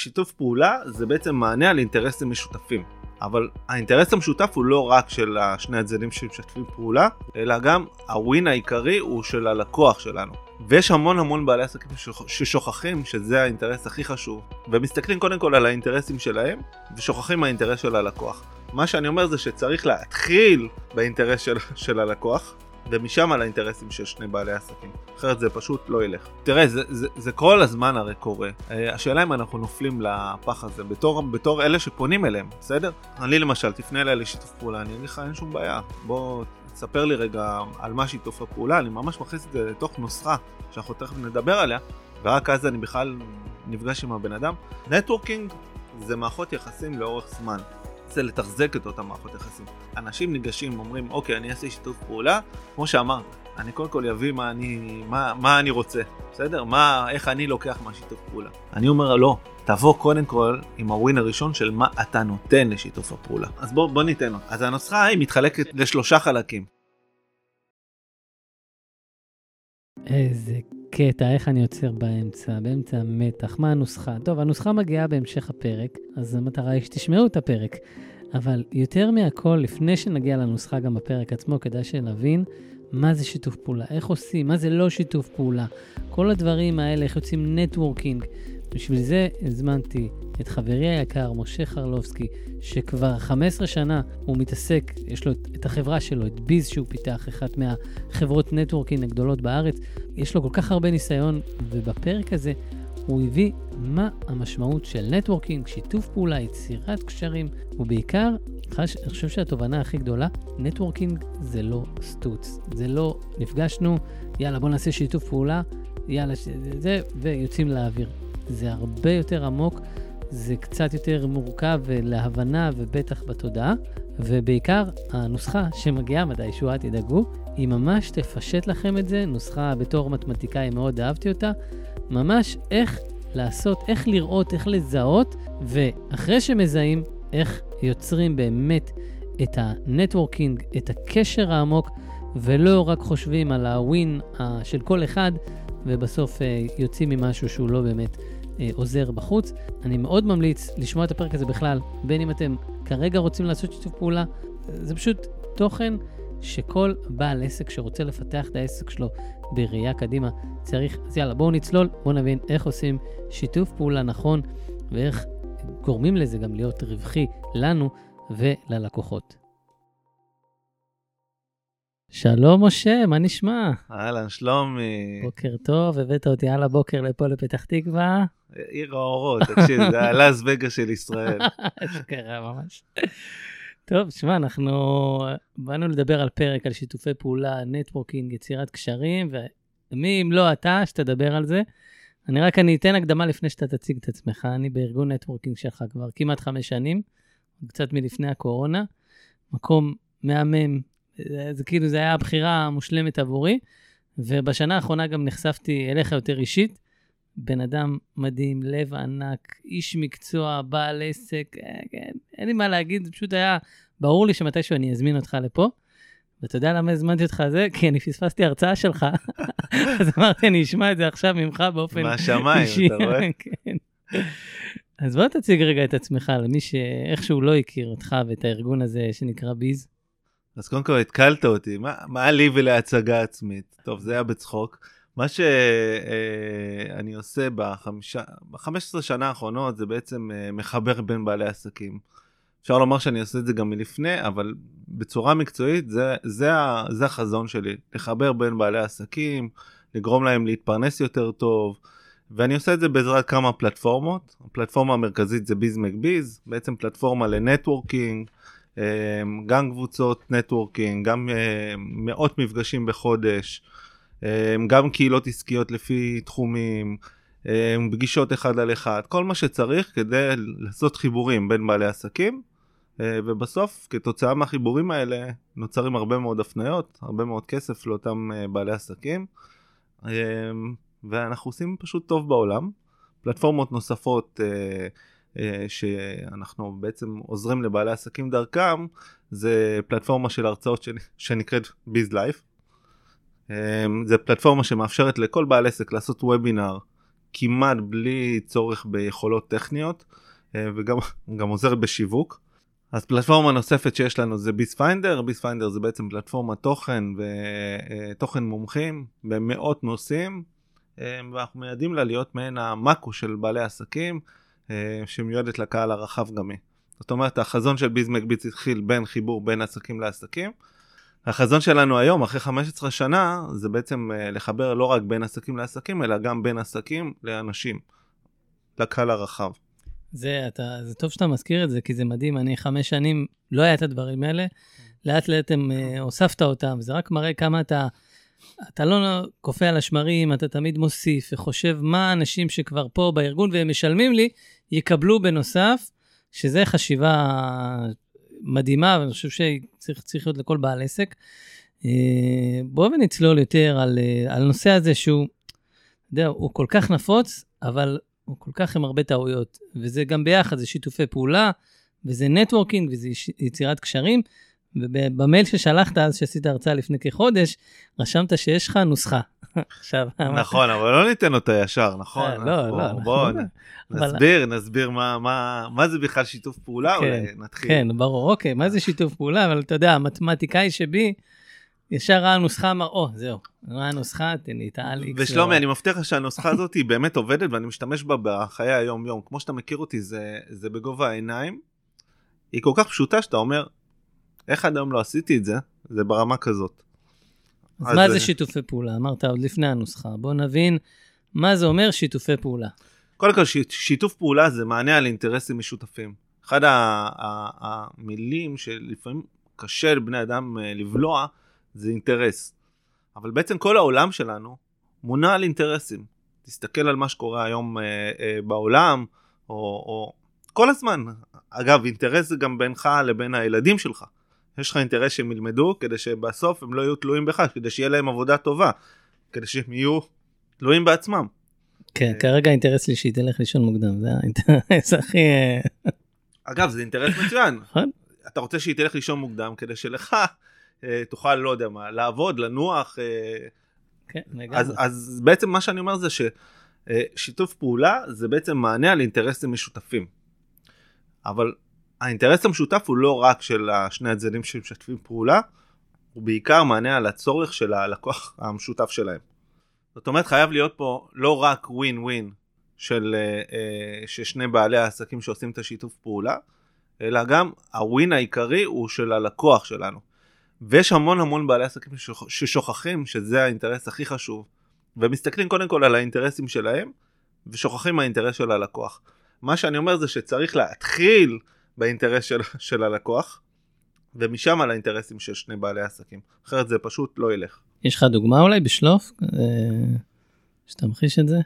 שיתוף פעולה זה בעצם מענה על אינטרסים משותפים. אבל האינטרס המשותף הוא לא רק של שני הצדדים שמשתפים פעולה, אלא גם הווין העיקרי הוא של הלקוח שלנו. ויש המון המון בעלי עסקים ששוכחים שזה האינטרס הכי חשוב, ומסתכלים קודם כל על האינטרסים שלהם, ושוכחים מהאינטרס של הלקוח. מה שאני אומר זה שצריך להתחיל באינטרס של, של הלקוח, ומשם על האינטרסים של שני בעלי עסקים. אחרת זה פשוט לא ילך. תראה, זה, זה, זה כל הזמן הרי קורה. אה, השאלה אם אנחנו נופלים לפח הזה בתור, בתור אלה שפונים אליהם, בסדר? אני למשל, תפנה אליי לשיתוף פעולה, אני אגיד לך, אין שום בעיה. בוא תספר לי רגע על מה שיתוף הפעולה, אני ממש מכניס את זה לתוך נוסחה שאנחנו תכף נדבר עליה, ורק אז אני בכלל נפגש עם הבן אדם. נטוורקינג זה מערכות יחסים לאורך זמן. זה לתחזק את אותם מערכות יחסים. אנשים ניגשים, אומרים, אוקיי, אני אעשה שיתוף פעולה, כמו שאמרת, אני קודם כל אביא מה אני, מה, מה אני רוצה, בסדר? מה, איך אני לוקח מהשיתוף פעולה. אני אומר, לא, תבוא קודם כל עם הווין הראשון של מה אתה נותן לשיתוף הפעולה. אז בוא, בוא ניתן לו. אז הנוסחה היא מתחלקת לשלושה חלקים. איזה קטע, איך אני עוצר באמצע, באמצע המתח, מה הנוסחה? טוב, הנוסחה מגיעה בהמשך הפרק, אז המטרה היא שתשמעו את הפרק. אבל יותר מהכל, לפני שנגיע לנוסחה גם בפרק עצמו, כדאי שנבין מה זה שיתוף פעולה, איך עושים, מה זה לא שיתוף פעולה. כל הדברים האלה, איך יוצאים networking. בשביל זה הזמנתי את חברי היקר, משה חרלובסקי, שכבר 15 שנה הוא מתעסק, יש לו את החברה שלו, את ביז שהוא פיתח, אחת מהחברות networking הגדולות בארץ. יש לו כל כך הרבה ניסיון, ובפרק הזה הוא הביא מה המשמעות של networking, שיתוף פעולה, יצירת קשרים, ובעיקר, אני חושב שהתובנה הכי גדולה, networking זה לא סטוץ. זה לא נפגשנו, יאללה בוא נעשה שיתוף פעולה, יאללה, זה, ויוצאים לאוויר. זה הרבה יותר עמוק, זה קצת יותר מורכב להבנה ובטח בתודעה, ובעיקר הנוסחה שמגיעה מתישהו, אל תדאגו, היא ממש תפשט לכם את זה, נוסחה בתור מתמטיקאי מאוד אהבתי אותה, ממש איך לעשות, איך לראות, איך לזהות, ואחרי שמזהים, איך יוצרים באמת את ה networking, את הקשר העמוק, ולא רק חושבים על ה win של כל אחד, ובסוף יוצאים ממשהו שהוא לא באמת אה, עוזר בחוץ. אני מאוד ממליץ לשמוע את הפרק הזה בכלל, בין אם אתם כרגע רוצים לעשות שיתוף פעולה, זה פשוט תוכן שכל בעל עסק שרוצה לפתח את העסק שלו בראייה קדימה צריך. אז יאללה, בואו נצלול, בואו נבין איך עושים שיתוף פעולה נכון ואיך גורמים לזה גם להיות רווחי לנו וללקוחות. שלום משה, מה נשמע? אהלן, שלומי. בוקר טוב, הבאת אותי על הבוקר לפה לפתח תקווה. עיר האורות, תקשיב, זה הלאס וגה של ישראל. אשכרה ממש. טוב, שמע, אנחנו באנו לדבר על פרק על שיתופי פעולה, נטוורקינג, יצירת קשרים, ומי אם לא אתה, שתדבר על זה. אני רק, אני אתן הקדמה לפני שאתה תציג את עצמך. אני בארגון נטוורקינג שלך כבר כמעט חמש שנים, קצת מלפני הקורונה. מקום מהמם, זה, זה כאילו, זה היה הבחירה המושלמת עבורי. ובשנה האחרונה גם נחשפתי אליך יותר אישית. בן אדם מדהים, לב ענק, איש מקצוע, בעל עסק, כן, כן, אין לי מה להגיד, זה פשוט היה ברור לי שמתישהו אני אזמין אותך לפה. ואתה יודע למה הזמנתי אותך לזה? כי אני פספסתי הרצאה שלך, אז אמרתי, אני אשמע את זה עכשיו ממך באופן אישי. מהשמיים, אתה רואה? כן. אז בוא תציג רגע את עצמך למי שאיכשהו לא הכיר אותך ואת הארגון הזה שנקרא ביז. אז קודם כל התקלת אותי, מה, מה לי ולהצגה עצמית? טוב, זה היה בצחוק. מה שאני עושה בחמישה, ב-15 שנה האחרונות זה בעצם אה, מחבר בין בעלי עסקים. אפשר לומר שאני עושה את זה גם מלפני, אבל בצורה מקצועית זה, זה, זה החזון שלי, לחבר בין בעלי עסקים, לגרום להם להתפרנס יותר טוב, ואני עושה את זה בעזרת כמה פלטפורמות. הפלטפורמה המרכזית זה Biz Make Biz, בעצם פלטפורמה לנטוורקינג, אה, גם קבוצות נטוורקינג, גם אה, מאות מפגשים בחודש. גם קהילות עסקיות לפי תחומים, פגישות אחד על אחד, כל מה שצריך כדי לעשות חיבורים בין בעלי עסקים, ובסוף כתוצאה מהחיבורים האלה נוצרים הרבה מאוד הפניות, הרבה מאוד כסף לאותם בעלי עסקים, ואנחנו עושים פשוט טוב בעולם. פלטפורמות נוספות שאנחנו בעצם עוזרים לבעלי עסקים דרכם, זה פלטפורמה של הרצאות שנקראת Biz Live. אמ, זה פלטפורמה שמאפשרת לכל בעל עסק לעשות וובינר כמעט בלי צורך ביכולות טכניות, וגם גם עוזרת בשיווק. אז פלטפורמה נוספת שיש לנו זה Biz Finder, Biz Finder זה בעצם פלטפורמת תוכן ותוכן מומחים במאות נושאים, ואנחנו מייעדים לה להיות מעין המאקו של בעלי עסקים, שמיועדת לקהל הרחב גם. זאת אומרת, החזון של ביז מקביץ התחיל בין חיבור בין עסקים לעסקים. החזון שלנו היום, אחרי 15 שנה, זה בעצם לחבר לא רק בין עסקים לעסקים, אלא גם בין עסקים לאנשים, לקהל הרחב. זה, אתה, זה טוב שאתה מזכיר את זה, כי זה מדהים. אני חמש שנים, לא היה את הדברים האלה. לאט לאט הם, uh, הוספת אותם, וזה רק מראה כמה אתה, אתה לא קופא על השמרים, אתה תמיד מוסיף וחושב מה האנשים שכבר פה בארגון והם משלמים לי, יקבלו בנוסף, שזה חשיבה מדהימה, ואני חושב שצריך להיות לכל בעל עסק. Uh, בואו ונצלול יותר על, uh, על הנושא הזה שהוא, אתה יודע, הוא כל כך נפוץ, אבל הוא כל כך עם הרבה טעויות, וזה גם ביחד, זה שיתופי פעולה, וזה נטוורקינג, וזה יצירת קשרים. ובמייל ששלחת אז, שעשית הרצאה לפני כחודש, רשמת שיש לך נוסחה. עכשיו, נכון, אבל לא ניתן אותה ישר, נכון? אה, לא, לא. בואו נסביר, נסביר מה זה בכלל שיתוף פעולה, כן, אולי נתחיל. כן, ברור, אוקיי, מה זה שיתוף פעולה? אבל אתה יודע, המתמטיקאי שבי, ישר ראה נוסחה, אמר, או, זהו, ראה נוסחה, תן לי את האל איקס. ושלומי, אני מבטיח לך שהנוסחה הזאת היא באמת עובדת ואני משתמש בה בחיי היום-יום. כמו שאתה מכיר אותי, זה בגובה העיניים. היא כל כך פשוטה שאתה אומר, איך עד היום לא עשיתי את זה? זה ברמה כזאת. אז, אז מה זה שיתופי פעולה? אמרת עוד לפני הנוסחה. בוא נבין מה זה אומר שיתופי פעולה. קודם כל, שיתוף פעולה זה מענה על אינטרסים משותפים. אחד המילים שלפעמים קשה לבני אדם אה, לבלוע, זה אינטרס. אבל בעצם כל העולם שלנו מונע על אינטרסים. תסתכל על מה שקורה היום אה, אה, בעולם, או, או כל הזמן. אגב, אינטרס זה גם בינך לבין הילדים שלך. יש לך אינטרס שהם ילמדו כדי שבסוף הם לא יהיו תלויים בך, כדי שיהיה להם עבודה טובה, כדי שהם יהיו תלויים בעצמם. כן, אה, כרגע האינטרס לי שהיא תלך לישון מוקדם, זה האינטרס הכי... אה, אגב, זה אינטרס מצוין. נכון. אתה רוצה שהיא תלך לישון מוקדם כדי שלך אה, תוכל, לא יודע מה, לעבוד, לנוח. כן, אז, אז בעצם מה שאני אומר זה ששיתוף פעולה זה בעצם מענה על אינטרסים משותפים. אבל האינטרס המשותף הוא לא רק של השני הצדדים שמשתפים פעולה, הוא בעיקר מענה על הצורך של הלקוח המשותף שלהם. זאת אומרת חייב להיות פה לא רק ווין ווין של אה, שני בעלי העסקים שעושים את השיתוף פעולה, אלא גם הווין העיקרי הוא של הלקוח שלנו. ויש המון המון בעלי עסקים ששוכחים שזה האינטרס הכי חשוב, ומסתכלים קודם כל על האינטרסים שלהם, ושוכחים מהאינטרס של הלקוח. מה שאני אומר זה שצריך להתחיל באינטרס של, של הלקוח, ומשם על האינטרסים של שני בעלי עסקים, אחרת זה פשוט לא ילך. יש לך דוגמה אולי בשלוף, אה, שתמחיש את זה?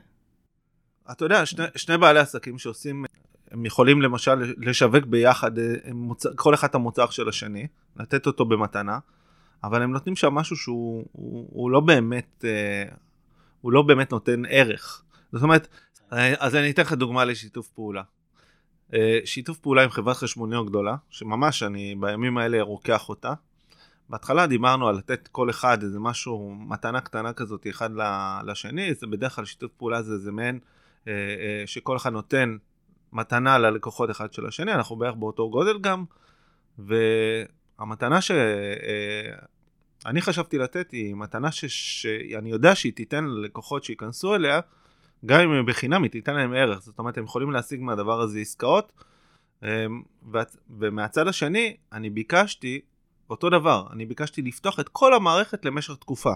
אתה יודע, שני, שני בעלי עסקים שעושים הם יכולים למשל לשווק ביחד אה, מוצ... כל אחד המוצר של השני, לתת אותו במתנה, אבל הם נותנים שם משהו שהוא הוא, הוא לא באמת, אה, הוא לא באמת נותן ערך. זאת אומרת, אז אני אתן לך דוגמה לשיתוף פעולה. אה, שיתוף פעולה עם חברת חשמוניות גדולה, שממש אני בימים האלה רוקח אותה. בהתחלה דיברנו על לתת כל אחד איזה משהו, מתנה קטנה כזאת אחד לשני, זה בדרך כלל שיתוף פעולה זה איזה מעין שכל אחד נותן מתנה ללקוחות אחד של השני, אנחנו בערך באותו גודל גם, והמתנה שאני אה, חשבתי לתת היא מתנה ש... שאני יודע שהיא תיתן ללקוחות שייכנסו אליה, גם אם היא בחינם היא תיתן להם ערך, זאת אומרת הם יכולים להשיג מהדבר הזה עסקאות, אה, ומהצד השני אני ביקשתי אותו דבר, אני ביקשתי לפתוח את כל המערכת למשך תקופה.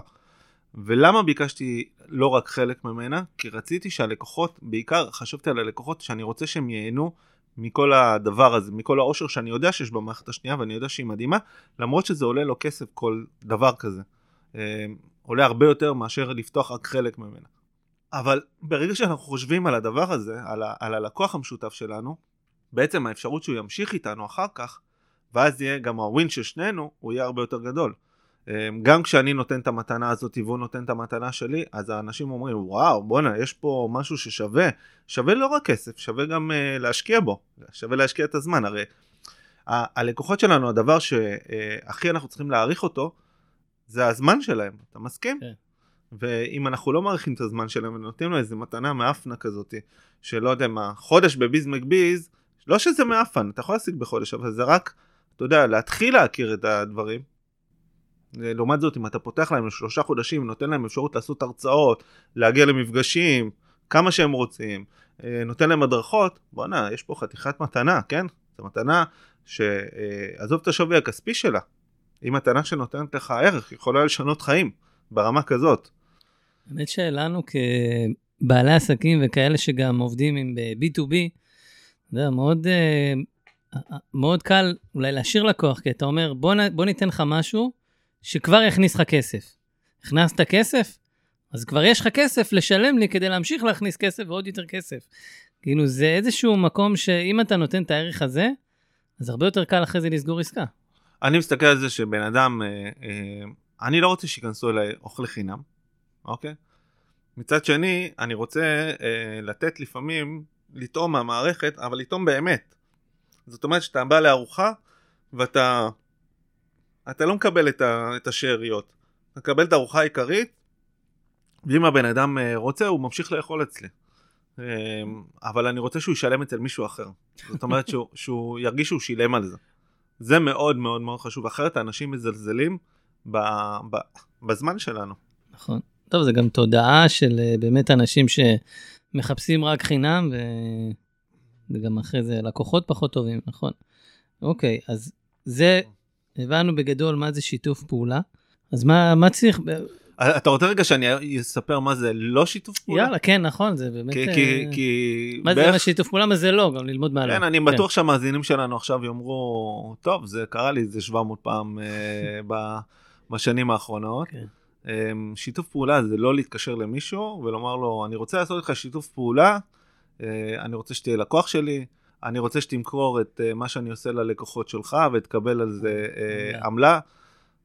ולמה ביקשתי לא רק חלק ממנה? כי רציתי שהלקוחות, בעיקר חשבתי על הלקוחות שאני רוצה שהם ייהנו מכל הדבר הזה, מכל העושר שאני יודע שיש במערכת השנייה ואני יודע שהיא מדהימה, למרות שזה עולה לו כסף כל דבר כזה. אה, עולה הרבה יותר מאשר לפתוח רק חלק ממנה. אבל ברגע שאנחנו חושבים על הדבר הזה, על, ה- על הלקוח המשותף שלנו, בעצם האפשרות שהוא ימשיך איתנו אחר כך, ואז יהיה גם הווין של שנינו, הוא יהיה הרבה יותר גדול. אמ, גם כשאני נותן את המתנה הזאת והוא נותן את המתנה שלי, אז האנשים אומרים, וואו, בואנה, יש פה משהו ששווה. שווה לא רק כסף, שווה גם uh, להשקיע בו, שווה להשקיע את הזמן. הרי ה- הלקוחות שלנו, הדבר שהכי אנחנו צריכים להעריך אותו, זה הזמן שלהם, אתה מסכים? כן. ואם אנחנו לא מעריכים את הזמן שלהם ונותנים לו איזה מתנה מאפנה כזאת, שלא יודע מה, חודש בביז מקביז, לא שזה מאפן, אתה יכול להשיג בחודש, אבל זה רק, אתה יודע, להתחיל להכיר את הדברים. לעומת זאת, אם אתה פותח להם לשלושה חודשים, נותן להם אפשרות לעשות הרצאות, להגיע למפגשים, כמה שהם רוצים, אה, נותן להם הדרכות, בואנה, יש פה חתיכת מתנה, כן? זו מתנה שעזוב את השווי הכספי שלה, היא מתנה שנותנת לך ערך, יכולה לשנות חיים ברמה כזאת. האמת שלנו כבעלי עסקים וכאלה שגם עובדים עם B2B, אתה יודע, מאוד, אה, מאוד קל אולי להשאיר לקוח, כי אתה אומר, בוא, בוא ניתן לך משהו שכבר יכניס לך כסף. הכנסת כסף? אז כבר יש לך כסף לשלם לי כדי להמשיך להכניס כסף ועוד יותר כסף. כאילו, זה איזשהו מקום שאם אתה נותן את הערך הזה, אז הרבה יותר קל אחרי זה לסגור עסקה. אני מסתכל על זה שבן אדם, אה, אה, אני לא רוצה שייכנסו אליי אוכל חינם, אוקיי? מצד שני, אני רוצה אה, לתת לפעמים, לטעום מהמערכת, אבל לטעום באמת. זאת אומרת שאתה בא לארוחה, ואתה אתה לא מקבל את, ה, את השאריות. אתה מקבל את הארוחה העיקרית, ואם הבן אדם אה, רוצה, הוא ממשיך לאכול אצלי. אה, אבל אני רוצה שהוא ישלם אצל מישהו אחר. זאת אומרת שהוא, שהוא ירגיש שהוא שילם על זה. זה מאוד מאוד מאוד חשוב, אחרת האנשים מזלזלים ב, ב, בזמן שלנו. נכון. טוב, זה גם תודעה של אה, באמת אנשים שמחפשים רק חינם, ו... וגם אחרי זה לקוחות פחות טובים, נכון. אוקיי, אז זה, הבנו בגדול מה זה שיתוף פעולה. אז מה, מה צריך... אתה רוצה רגע שאני אספר מה זה לא שיתוף פעולה? יאללה, כן, נכון, זה באמת... כי... כי, אה, כי מה בערך... זה שיתוף פעולה, מה זה לא, גם ללמוד מה לא. כן, אני כן. בטוח שהמאזינים שלנו עכשיו יאמרו, טוב, זה קרה לי איזה 700 פעם אה, בשנים האחרונות. כן. אה, שיתוף פעולה זה לא להתקשר למישהו ולומר לו, אני רוצה לעשות איתך שיתוף פעולה, אני רוצה שתהיה לקוח שלי, אני רוצה שתמכור את מה שאני עושה ללקוחות שלך ותקבל על זה עמלה.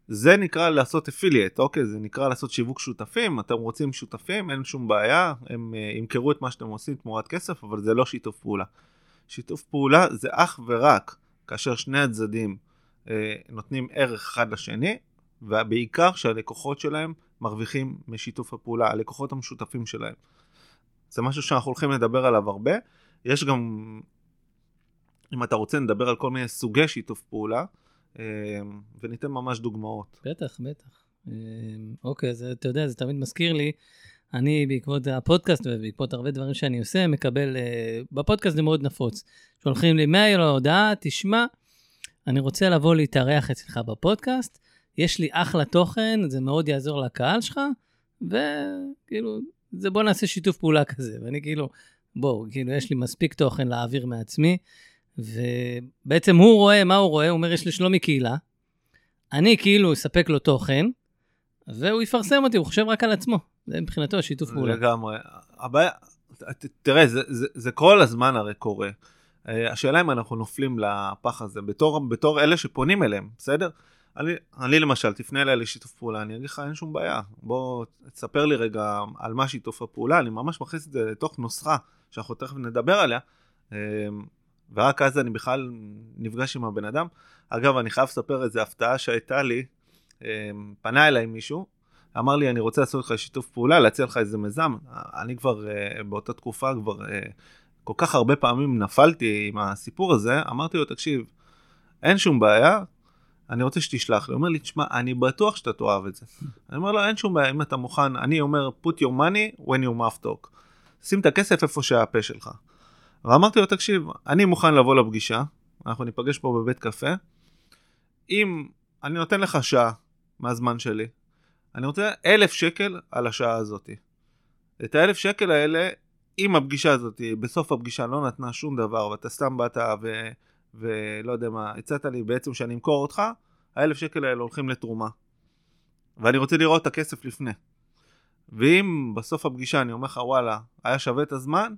זה נקרא לעשות אפילייט, אוקיי? זה נקרא לעשות שיווק שותפים, אתם רוצים שותפים, אין שום בעיה, הם ימכרו את מה שאתם עושים תמורת כסף, אבל זה לא שיתוף פעולה. שיתוף פעולה זה אך ורק כאשר שני הצדדים נותנים ערך אחד לשני, ובעיקר שהלקוחות שלהם מרוויחים משיתוף הפעולה, הלקוחות המשותפים שלהם. זה משהו שאנחנו הולכים לדבר עליו הרבה. יש גם, אם אתה רוצה, נדבר על כל מיני סוגי שיתוף פעולה. אמ, וניתן ממש דוגמאות. בטח, בטח. אמ, אוקיי, אז אתה יודע, זה תמיד מזכיר לי, אני בעקבות הפודקאסט ובעקבות הרבה דברים שאני עושה, מקבל, אה, בפודקאסט זה מאוד נפוץ. שולחים לי מייל או הודעה, תשמע, אני רוצה לבוא להתארח אצלך בפודקאסט, יש לי אחלה תוכן, זה מאוד יעזור לקהל שלך, וכאילו, זה בוא נעשה שיתוף פעולה כזה. ואני כאילו, בואו, כאילו, יש לי מספיק תוכן להעביר מעצמי. ובעצם הוא רואה, מה הוא רואה? הוא אומר, יש לשלומי קהילה, אני כאילו אספק לו תוכן, והוא יפרסם אותי, הוא חושב רק על עצמו. זה מבחינתו השיתוף פעולה. לגמרי. הבעיה, תראה, זה, זה, זה כל הזמן הרי קורה. אה, השאלה אם אנחנו נופלים לפח הזה בתור, בתור אלה שפונים אליהם, בסדר? אני, אני למשל, תפנה אליי לשיתוף פעולה, אני אגיד לך, אין שום בעיה. בוא, תספר לי רגע על מה שיתוף הפעולה, אני ממש מכניס את זה לתוך נוסחה, שאנחנו תכף נדבר עליה. אה, ורק אז אני בכלל נפגש עם הבן אדם. אגב, אני חייב לספר איזה הפתעה שהייתה לי. אמ, פנה אליי מישהו, אמר לי, אני רוצה לעשות לך שיתוף פעולה, להציע לך איזה מיזם. אני כבר אה, באותה תקופה כבר אה, כל כך הרבה פעמים נפלתי עם הסיפור הזה, אמרתי לו, תקשיב, אין שום בעיה, אני רוצה שתשלח לי. הוא אומר לי, תשמע, אני בטוח שאתה תאהב את זה. אני אומר לו, אין שום בעיה, אם אתה מוכן, אני אומר, put your money when your mouth talk. שים את הכסף איפה שהפה שלך. ואמרתי לו, תקשיב, אני מוכן לבוא לפגישה, אנחנו ניפגש פה בבית קפה. אם אני נותן לך שעה מהזמן שלי, אני רוצה אלף שקל על השעה הזאת. את האלף שקל האלה, אם הפגישה הזאת, בסוף הפגישה לא נתנה שום דבר, ואתה סתם באת ו... ולא יודע מה, הצעת לי בעצם שאני אמכור אותך, האלף שקל האלה הולכים לתרומה. ואני רוצה לראות את הכסף לפני. ואם בסוף הפגישה אני אומר לך וואלה, היה שווה את הזמן,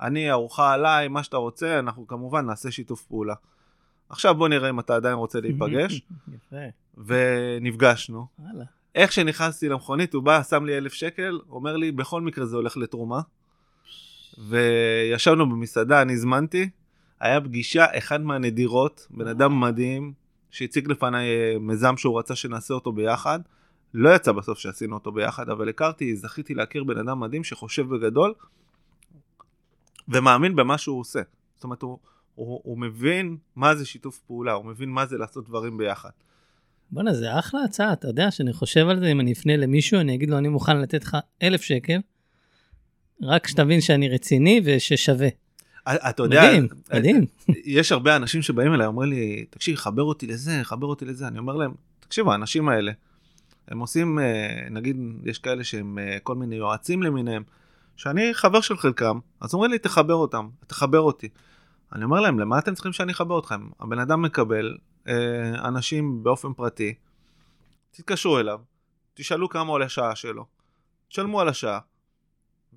אני ארוחה עליי, מה שאתה רוצה, אנחנו כמובן נעשה שיתוף פעולה. עכשיו בוא נראה אם אתה עדיין רוצה להיפגש. יפה. ונפגשנו. וואלה. איך שנכנסתי למכונית, הוא בא, שם לי אלף שקל, אומר לי, בכל מקרה זה הולך לתרומה. וישבנו במסעדה, אני הזמנתי, היה פגישה, אחד מהנדירות, בן אדם מדהים, שהציג לפניי אה, מיזם שהוא רצה שנעשה אותו ביחד. לא יצא בסוף שעשינו אותו ביחד, אבל הכרתי, זכיתי להכיר בן אדם מדהים שחושב בגדול, ומאמין במה שהוא עושה. זאת אומרת, הוא, הוא, הוא מבין מה זה שיתוף פעולה, הוא מבין מה זה לעשות דברים ביחד. בואנה, זה אחלה הצעה, אתה יודע שאני חושב על זה, אם אני אפנה למישהו, אני אגיד לו, אני מוכן לתת לך אלף שקל, רק שתבין שאני רציני וששווה. אתה יודע, מדהים, מדהים. יש הרבה אנשים שבאים אליי, אומרים לי, תקשיב, חבר אותי לזה, חבר אותי לזה. אני אומר להם, תקשיבו, האנשים האלה, הם עושים, אה, נגיד, יש כאלה שהם אה, כל מיני יועצים למיניהם, שאני חבר של חלקם, אז אומרים לי, תחבר אותם, תחבר אותי. אני אומר להם, למה אתם צריכים שאני אחבר אתכם? הבן אדם מקבל אה, אנשים באופן פרטי, תתקשרו אליו, תשאלו כמה עולה שעה שלו, תשלמו על השעה.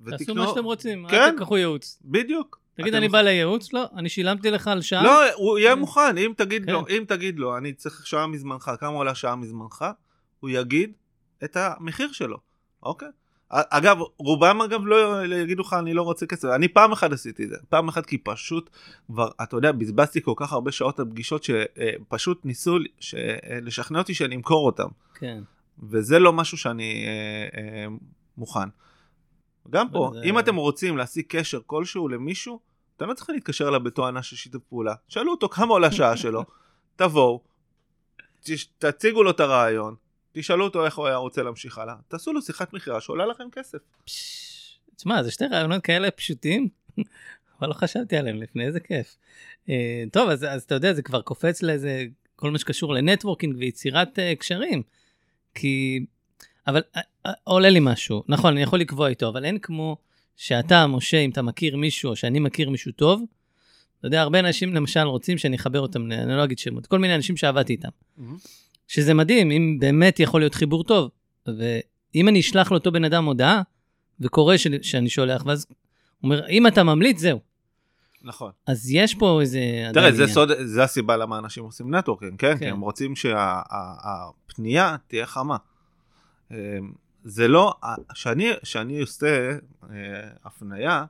תעשו מה שאתם רוצים, כן. אל תקחו ייעוץ. בדיוק. תגיד, אני בא לייעוץ? לא, אני שילמתי לך על שעה. לא, הוא יהיה כן. מוכן, אם תגיד לו, כן. אם תגיד לו, אני צריך שעה מזמנך, כמה עולה שעה מזמנך, הוא יגיד את המחיר שלו, אוקיי? אגב, רובם אגב לא יגידו לך, אני לא רוצה כסף. אני פעם אחת עשיתי את זה, פעם אחת כי פשוט כבר, אתה יודע, בזבזתי כל כך הרבה שעות על פגישות שפשוט ניסו ש- אה, לשכנע אותי שאני אמכור אותם, כן. וזה לא משהו שאני אה, אה, מוכן. גם פה, זה- אם אתם רוצים להשיג קשר כלשהו למישהו, אתם לא צריכים להתקשר אליו בתואנה של שיתוף פעולה. שאלו אותו כמה עולה השעה שלו, תבואו, תציגו לו את הרעיון, תשאלו אותו איך הוא היה רוצה להמשיך הלאה, תעשו לו שיחת מכירה שעולה לכם כסף. תשמע, זה שתי רעיונות כאלה פשוטים, אבל לא חשבתי עליהם לפני, איזה כיף. אה, טוב, אז, אז אתה יודע, זה כבר קופץ לאיזה, כל מה שקשור לנטוורקינג ויצירת uh, קשרים. כי, אבל uh, uh, עולה לי משהו, נכון, אני יכול לקבוע איתו, אבל אין כמו שאתה, משה, אם אתה מכיר מישהו, או שאני מכיר מישהו טוב, אתה יודע, הרבה אנשים למשל רוצים שאני אחבר אותם, אני לא אגיד שמות, כל מיני אנשים שעבדתי איתם. שזה מדהים, אם באמת יכול להיות חיבור טוב. ואם אני אשלח לאותו בן אדם הודעה, וקורה ש... שאני שולח, ואז הוא אומר, אם אתה ממליץ, זהו. נכון. אז יש פה איזה... תראה, זה. סוד, זה הסיבה למה אנשים עושים נטוורקינג, כן? כי כן. הם רוצים שהפנייה תהיה חמה. אה, זה לא, שאני, שאני עושה אה, הפנייה,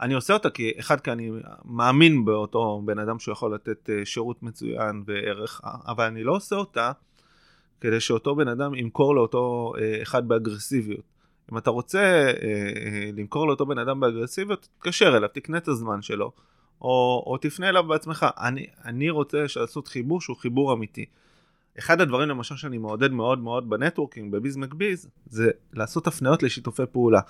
אני עושה אותה כי, אחד, כי אני מאמין באותו בן אדם שיכול לתת אה, שירות מצוין וערך, אבל אני לא עושה אותה כדי שאותו בן אדם ימכור לאותו אה, אחד באגרסיביות. אם אתה רוצה אה, אה, למכור לאותו בן אדם באגרסיביות, תתקשר אליו, תקנה את הזמן שלו, או, או תפנה אליו בעצמך. אני, אני רוצה לעשות חיבור שהוא חיבור אמיתי. אחד הדברים למשל שאני מעודד מאוד מאוד בנטוורקינג, בביז מקביז, זה לעשות הפניות לשיתופי פעולה.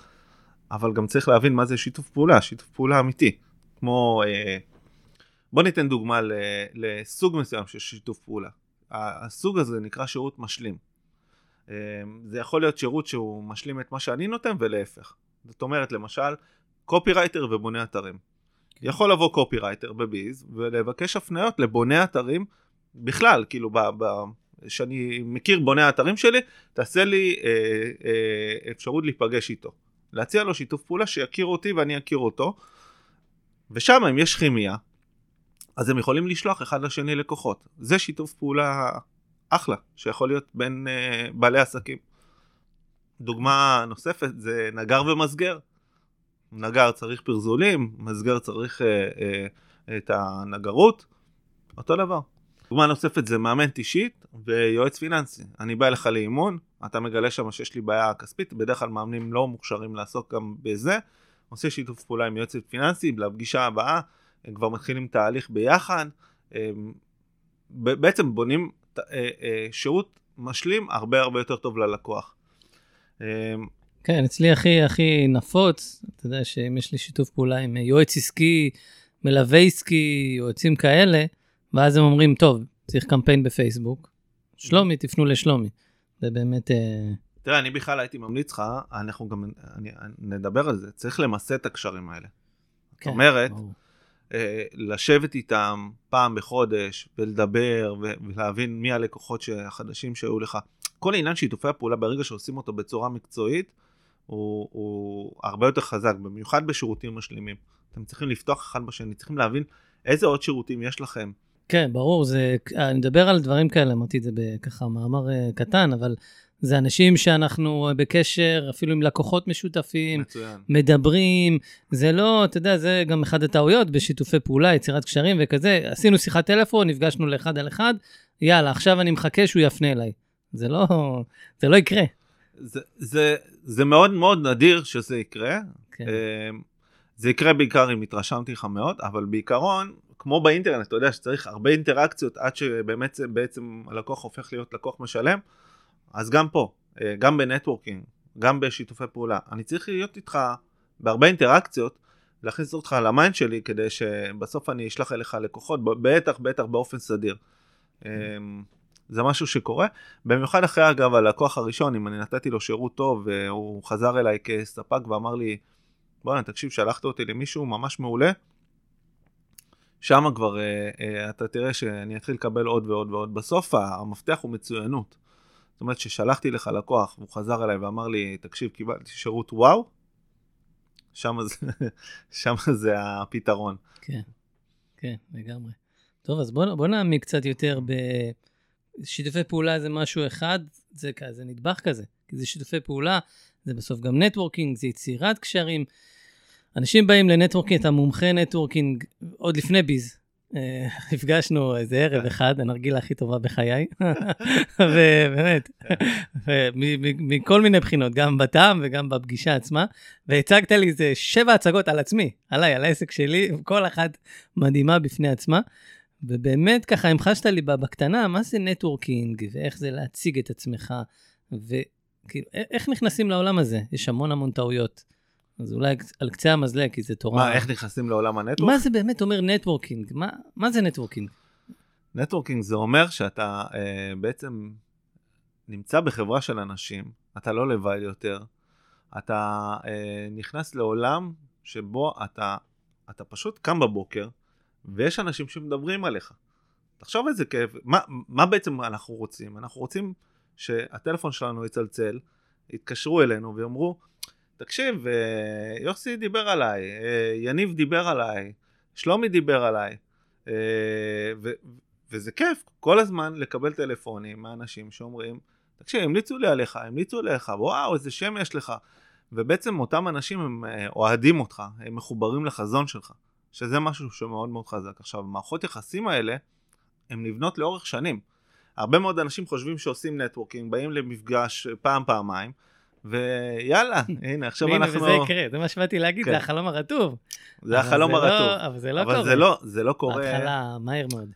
אבל גם צריך להבין מה זה שיתוף פעולה, שיתוף פעולה אמיתי. כמו, אה, בוא ניתן דוגמה ל, לסוג מסוים של שיתוף פעולה. הסוג הזה נקרא שירות משלים. אה, זה יכול להיות שירות שהוא משלים את מה שאני נותן ולהפך. זאת אומרת, למשל, קופירייטר ובונה אתרים. יכול לבוא קופירייטר ב Biz ולבקש הפניות לבוני אתרים בכלל, כאילו, ב, ב, שאני מכיר בוני האתרים שלי, תעשה לי אה, אה, אפשרות להיפגש איתו. להציע לו שיתוף פעולה שיכיר אותי ואני אכיר אותו, ושם אם יש כימיה, אז הם יכולים לשלוח אחד לשני לקוחות. זה שיתוף פעולה אחלה, שיכול להיות בין אה, בעלי עסקים. דוגמה נוספת זה נגר ומסגר. נגר צריך פרזולים, מסגר צריך אה, אה, את הנגרות, אותו דבר. דוגמה נוספת זה מאמן אישית ויועץ פיננסי. אני בא אליך לאימון, אתה מגלה שם שיש לי בעיה כספית, בדרך כלל מאמנים לא מוכשרים לעסוק גם בזה. עושה שיתוף פעולה עם יועץ פיננסי, לפגישה הבאה, הם כבר מתחילים תהליך ביחד. בעצם בונים אה, אה, שירות משלים הרבה הרבה יותר טוב ללקוח. כן, אצלי הכי הכי נפוץ, אתה יודע שאם יש לי שיתוף פעולה עם יועץ עסקי, מלווה עסקי, יועצים כאלה, ואז הם אומרים, טוב, צריך קמפיין בפייסבוק, שלומי, תפנו לשלומי. זה באמת... אה, תראה, אני בכלל הייתי ממליץ לך, אנחנו גם אני, נדבר על זה, צריך למסד את הקשרים האלה. כן, אומרת, ברור. אה, לשבת איתם פעם בחודש ולדבר ולהבין מי הלקוחות החדשים שהיו לך. כל עניין שיתופי הפעולה ברגע שעושים אותו בצורה מקצועית הוא, הוא הרבה יותר חזק, במיוחד בשירותים משלימים. אתם צריכים לפתוח אחד בשני, צריכים להבין איזה עוד שירותים יש לכם. כן, ברור, זה, אני מדבר על דברים כאלה, אמרתי את זה בככה מאמר אה, קטן, אבל זה אנשים שאנחנו אה, בקשר, אפילו עם לקוחות משותפים, מצוין. מדברים, זה לא, אתה יודע, זה גם אחד הטעויות בשיתופי פעולה, יצירת קשרים וכזה, עשינו שיחת טלפון, נפגשנו לאחד על אחד, יאללה, עכשיו אני מחכה שהוא יפנה אליי. זה לא, זה לא יקרה. זה, זה, זה מאוד מאוד נדיר שזה יקרה. כן. אה, זה יקרה בעיקר אם התרשמתי לך מאוד, אבל בעיקרון, כמו באינטרנט, אתה יודע שצריך הרבה אינטראקציות עד שבאמת בעצם הלקוח הופך להיות לקוח משלם, אז גם פה, אה, גם בנטוורקינג, גם בשיתופי פעולה, אני צריך להיות איתך בהרבה אינטראקציות, להכניס אותך ל mind שלי כדי שבסוף אני אשלח אליך לקוחות, בטח בטח באופן סדיר. אה, זה משהו שקורה, במיוחד אחרי אגב הלקוח הראשון, אם אני נתתי לו שירות טוב והוא חזר אליי כספק ואמר לי, בוא'נה תקשיב שלחת אותי למישהו ממש מעולה, שם כבר אה, אה, אתה תראה שאני אתחיל לקבל עוד ועוד ועוד. בסוף המפתח הוא מצוינות. זאת אומרת ששלחתי לך לקוח והוא חזר אליי ואמר לי, תקשיב קיבלתי שירות וואו, שם זה, שם זה הפתרון. כן, כן, לגמרי. טוב, אז בוא, בוא נעמיק קצת יותר בשיתופי פעולה זה משהו אחד, זה כזה נדבך כזה, כי זה שיתופי פעולה, זה בסוף גם נטוורקינג, זה יצירת קשרים. אנשים באים לנטוורקינג, אתה מומחה נטוורקינג עוד לפני Biz. אה, נפגשנו איזה ערב אחד, הנרגילה הכי טובה בחיי, ובאמת, מכל מיני בחינות, גם בטעם וגם בפגישה עצמה, והצגת לי איזה שבע הצגות על עצמי, עליי, על העסק שלי, כל אחת מדהימה בפני עצמה, ובאמת ככה המחשת לי בקטנה, מה זה נטוורקינג, ואיך זה להציג את עצמך, וכאילו, א- איך נכנסים לעולם הזה? יש המון המון טעויות. אז אולי על קצה המזלג, כי זה תורה. מה, איך נכנסים לעולם ה network? מה זה באמת אומר נטוורקינג? מה, מה זה נטוורקינג? נטוורקינג זה אומר שאתה אה, בעצם נמצא בחברה של אנשים, אתה לא לבד יותר, אתה אה, נכנס לעולם שבו אתה, אתה פשוט קם בבוקר ויש אנשים שמדברים עליך. תחשוב איזה כיף, מה, מה בעצם אנחנו רוצים? אנחנו רוצים שהטלפון שלנו יצלצל, יתקשרו אלינו ויאמרו, תקשיב, אה, יוסי דיבר עליי, אה, יניב דיבר עליי, שלומי דיבר עליי, אה, ו, וזה כיף כל הזמן לקבל טלפונים מאנשים שאומרים, תקשיב, המליצו לי עליך, המליצו עליך, וואו, איזה שם יש לך. ובעצם אותם אנשים הם אוהדים אותך, הם מחוברים לחזון שלך, שזה משהו שמאוד מאוד חזק. עכשיו, מערכות יחסים האלה, הן נבנות לאורך שנים. הרבה מאוד אנשים חושבים שעושים נטוורקינג, באים למפגש פעם, פעמיים, ויאללה, הנה, עכשיו הנה, אנחנו... וזה יקרה, זה מה שבאתי להגיד, כן. זה החלום הרטוב. זה אבל החלום לא- הרטוב. אבל זה לא אבל קורה. זה לא, זה לא קורה. בהתחלה, מהר מאוד.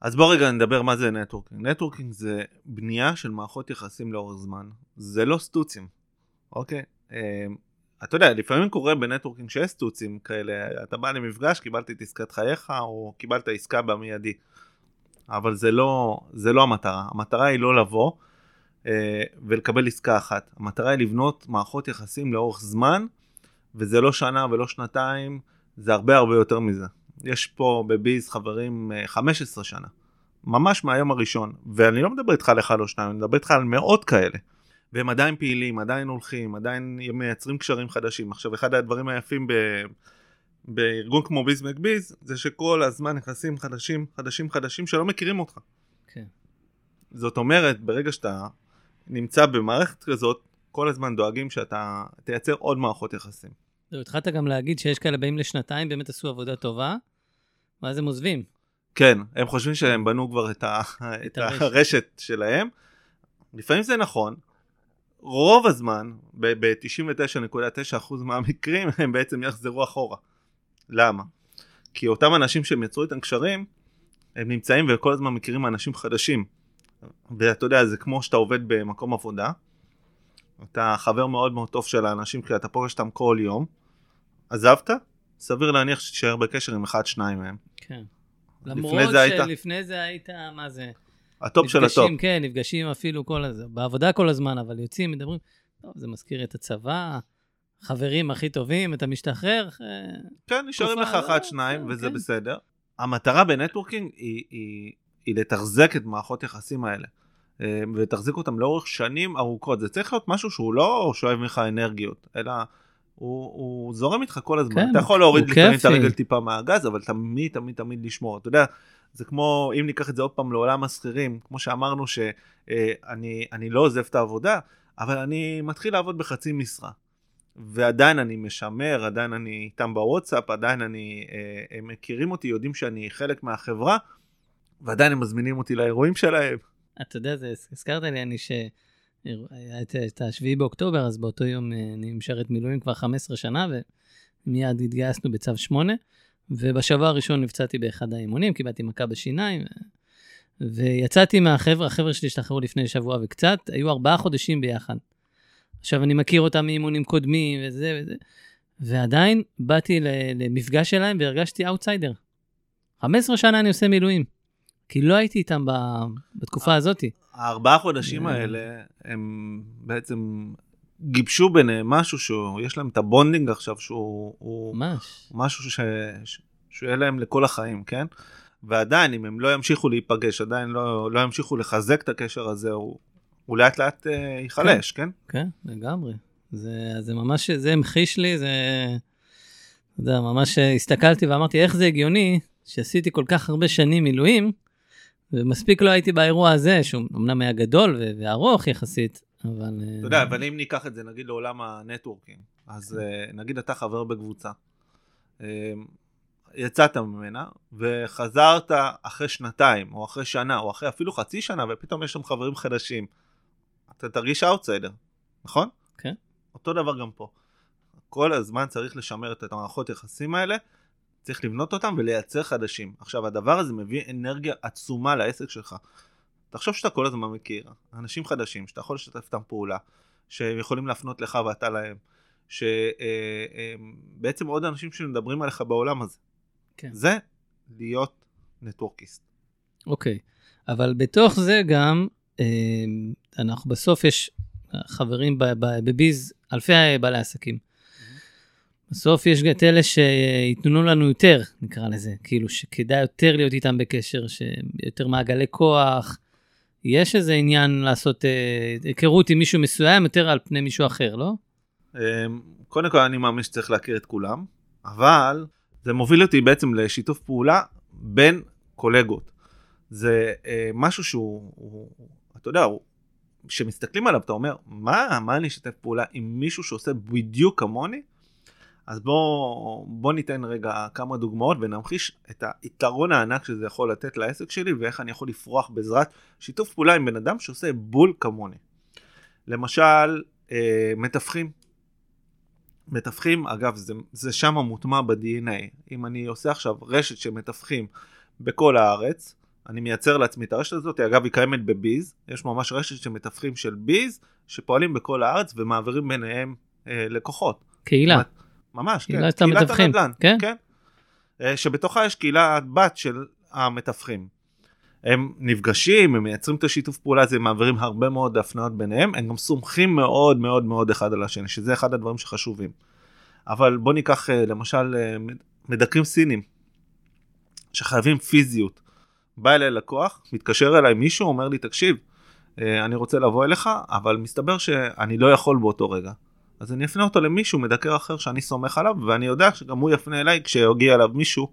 אז בוא רגע נדבר מה זה נטוורקינג. נטוורקינג זה בנייה של מערכות יחסים לאורך זמן. זה לא סטוצים, אוקיי? אה, אתה יודע, לפעמים קורה בנטוורקינג שיש סטוצים כאלה, אתה בא למפגש, קיבלת את עסקת חייך, או קיבלת עסקה במיידי. אבל זה לא, זה לא המטרה. המטרה היא לא לבוא אה, ולקבל עסקה אחת. המטרה היא לבנות מערכות יחסים לאורך זמן, וזה לא שנה ולא שנתיים, זה הרבה הרבה יותר מזה. יש פה בביז חברים 15 אה, שנה, ממש מהיום הראשון, ואני לא מדבר איתך על אחד או שניים, אני מדבר איתך על מאות כאלה. והם עדיין פעילים, עדיין הולכים, עדיין מייצרים קשרים חדשים. עכשיו, אחד הדברים היפים ב... בארגון כמו ביז מקביז, זה שכל הזמן נכנסים חדשים, חדשים, חדשים שלא מכירים אותך. כן. זאת אומרת, ברגע שאתה נמצא במערכת כזאת, כל הזמן דואגים שאתה תייצר עוד מערכות יחסים. זהו, התחלת גם להגיד שיש כאלה באים לשנתיים, באמת עשו עבודה טובה, ואז הם עוזבים. כן, הם חושבים שהם בנו כבר את, ה... את. הרשת שלהם. לפעמים זה נכון, רוב הזמן, ב-99.9% מהמקרים, הם בעצם יחזרו אחורה. למה? כי אותם אנשים שהם יצרו איתם קשרים, הם נמצאים וכל הזמן מכירים אנשים חדשים. ואתה יודע, זה כמו שאתה עובד במקום עבודה, אתה חבר מאוד מאוד טוב של האנשים, כי אתה פוגש אותם כל יום, עזבת, סביר להניח שתישאר בקשר עם אחד, שניים מהם. כן. למרות שלפני. זה היית, מה זה? הטופ נפגשים, של הטופ. כן, נפגשים אפילו כל הזה, בעבודה כל הזמן, אבל יוצאים, מדברים, טוב, זה מזכיר את הצבא, חברים הכי טובים, אתה משתחרר. אה, כן, נשארים לך אחת, שניים, כן, וזה כן. בסדר. המטרה בנטוורקינג היא, היא, היא לתחזק את מערכות יחסים האלה. אה, ולתחזיק אותם לאורך שנים ארוכות. זה צריך להיות משהו שהוא לא שואב ממך אנרגיות, אלא הוא, הוא זורם איתך כל הזמן. כן, אתה יכול להוריד לפעמים את הרגל טיפה מהגז, אבל תמיד תמיד תמיד לשמור. אתה יודע, זה כמו, אם ניקח את זה עוד פעם לעולם השכירים, כמו שאמרנו שאני אה, לא עוזב את העבודה, אבל אני מתחיל לעבוד בחצי משרה. ועדיין אני משמר, עדיין אני איתם בוואטסאפ, עדיין אני, אה, הם מכירים אותי, יודעים שאני חלק מהחברה, ועדיין הם מזמינים אותי לאירועים שלהם. אתה יודע, זה, הזכרת לי, אני ש... את השביעי באוקטובר, אז באותו יום אה, אני משרת מילואים כבר 15 שנה, ומיד התגייסנו בצו 8, ובשבוע הראשון נפצעתי באחד האימונים, קיבלתי מכה בשיניים, ויצאתי מהחבר'ה, החבר'ה שלי השתחררו לפני שבוע וקצת, היו ארבעה חודשים ביחד. עכשיו, אני מכיר אותם מאימונים קודמים וזה וזה, ועדיין באתי למפגש שלהם והרגשתי אאוטסיידר. 15 שנה אני עושה מילואים, כי לא הייתי איתם בתקופה הזאת. הארבעה חודשים האלה, הם בעצם גיבשו ביניהם משהו שיש להם את ה bonding עכשיו, שהוא ממש. משהו ש, ש, שיהיה להם לכל החיים, כן? ועדיין, אם הם לא ימשיכו להיפגש, עדיין לא, לא ימשיכו לחזק את הקשר הזה, הוא, הוא לאט לאט אה, ייחלש, כן? כן, כן לגמרי. זה, זה ממש, זה המחיש לי, זה, אתה יודע, ממש הסתכלתי ואמרתי, איך זה הגיוני שעשיתי כל כך הרבה שנים מילואים, ומספיק לא הייתי באירוע הזה, שהוא אמנם היה גדול וארוך יחסית, אבל... אתה יודע, אבל אם ניקח את זה נגיד לעולם הנטוורקינג, אז אה, נגיד אתה חבר בקבוצה, אה, יצאת ממנה וחזרת אחרי שנתיים או אחרי שנה או אחרי אפילו חצי שנה ופתאום יש שם חברים חדשים. אתה תרגיש אאוטסיידר, נכון? כן. אותו דבר גם פה. כל הזמן צריך לשמר את המערכות יחסים האלה צריך לבנות אותם ולייצר חדשים. עכשיו, הדבר הזה מביא אנרגיה עצומה לעסק שלך. תחשוב שאתה כל הזמן מכיר אנשים חדשים, שאתה יכול לשתף איתם פעולה, שהם יכולים להפנות לך ואתה להם, שבעצם עוד אנשים שמדברים עליך בעולם הזה. כן. זה להיות נטוורקיסט. אוקיי, אבל בתוך זה גם, אה, אנחנו בסוף יש חברים בביז, אלפי בעלי עסקים. בסוף יש את אלה שייתנו לנו יותר, נקרא לזה, כאילו שכדאי יותר להיות איתם בקשר, שיותר מעגלי כוח. יש איזה עניין לעשות אה, היכרות עם מישהו מסוים יותר על פני מישהו אחר, לא? אמ, קודם כל אני מאמין שצריך להכיר את כולם, אבל זה מוביל אותי בעצם לשיתוף פעולה בין קולגות. זה אה, משהו שהוא, הוא, אתה יודע, כשמסתכלים עליו אתה אומר, מה, מה אני אשתף פעולה עם מישהו שעושה בדיוק כמוני? אז בוא, בוא ניתן רגע כמה דוגמאות ונמחיש את היתרון הענק שזה יכול לתת לעסק שלי ואיך אני יכול לפרוח בעזרת שיתוף פעולה עם בן אדם שעושה בול כמוני. למשל, אה, מתווכים. מתווכים, אגב, זה, זה שם מוטמע ב-DNA. אם אני עושה עכשיו רשת של מתווכים בכל הארץ, אני מייצר לעצמי את הרשת הזאת, אגב היא קיימת בביז, יש ממש רשת של מתווכים של ביז, שפועלים בכל הארץ ומעבירים ביניהם אה, לקוחות. קהילה. ממש, כן, קהילת המתווכים, הנדל"ן, כן? כן. אה, שבתוכה יש קהילת בת של המתווכים. הם נפגשים, הם מייצרים את השיתוף פעולה הזה, הם מעבירים הרבה מאוד הפניות ביניהם, הם גם סומכים מאוד מאוד מאוד אחד על השני, שזה אחד הדברים שחשובים. אבל בוא ניקח אה, למשל אה, מדקרים סינים, שחייבים פיזיות. בא אליי לקוח, מתקשר אליי מישהו, אומר לי, תקשיב, אני רוצה לבוא אליך, אבל מסתבר שאני לא יכול באותו רגע. אז אני אפנה אותו למישהו מדקר אחר שאני סומך עליו, ואני יודע שגם הוא יפנה אליי כשיגיע אליו מישהו,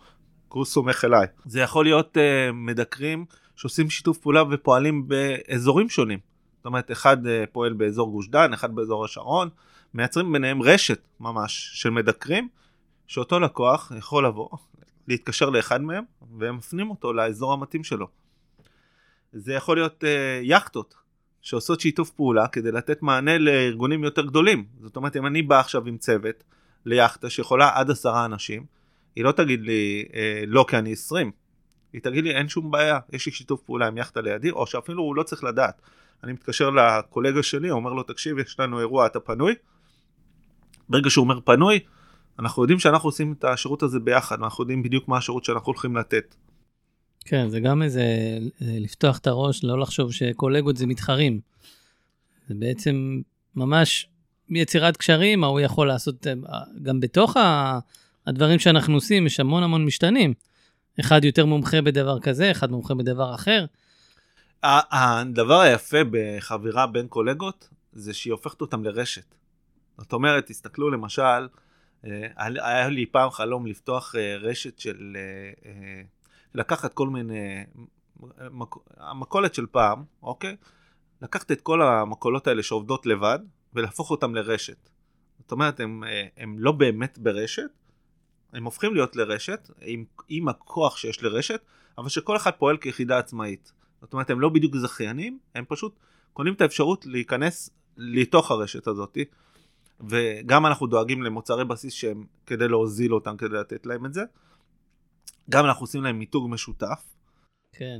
הוא סומך אליי. זה יכול להיות uh, מדקרים שעושים שיתוף פעולה ופועלים באזורים שונים. זאת אומרת, אחד uh, פועל באזור גוש דן, אחד באזור השרון, מייצרים ביניהם רשת ממש של מדקרים, שאותו לקוח יכול לבוא, להתקשר לאחד מהם, והם מפנים אותו לאזור המתאים שלו. זה יכול להיות uh, יכטות שעושות שיתוף פעולה כדי לתת מענה לארגונים יותר גדולים. זאת אומרת, אם אני בא עכשיו עם צוות ליאכטה שיכולה עד עשרה אנשים, היא לא תגיד לי אה, לא כי אני עשרים, היא תגיד לי אין שום בעיה, יש לי שיתוף פעולה עם יאכטה לידי, או שאפילו הוא לא צריך לדעת. אני מתקשר לקולגה שלי, אומר לו תקשיב יש לנו אירוע אתה פנוי? ברגע שהוא אומר פנוי, אנחנו יודעים שאנחנו עושים את השירות הזה ביחד, אנחנו יודעים בדיוק מה השירות שאנחנו הולכים לתת. כן, זה גם איזה לפתוח את הראש, לא לחשוב שקולגות זה מתחרים. זה בעצם ממש יצירת קשרים, מה הוא יכול לעשות אה, גם בתוך הדברים שאנחנו עושים, יש המון המון משתנים. אחד יותר מומחה בדבר כזה, אחד מומחה בדבר אחר. הדבר היפה בחבירה בין קולגות, זה שהיא הופכת אותם לרשת. זאת אומרת, תסתכלו למשל, אה, היה לי פעם חלום לפתוח אה, רשת של לקחת כל מיני, המכולת של פעם, אוקיי? לקחת את כל המכולות האלה שעובדות לבד ולהפוך אותם לרשת. זאת אומרת, הם, הם לא באמת ברשת, הם הופכים להיות לרשת עם, עם הכוח שיש לרשת, אבל שכל אחד פועל כיחידה עצמאית. זאת אומרת, הם לא בדיוק זכיינים, הם פשוט קונים את האפשרות להיכנס לתוך הרשת הזאת, וגם אנחנו דואגים למוצרי בסיס שהם כדי להוזיל אותם, כדי לתת להם את זה. גם אנחנו עושים להם מיתוג משותף. כן,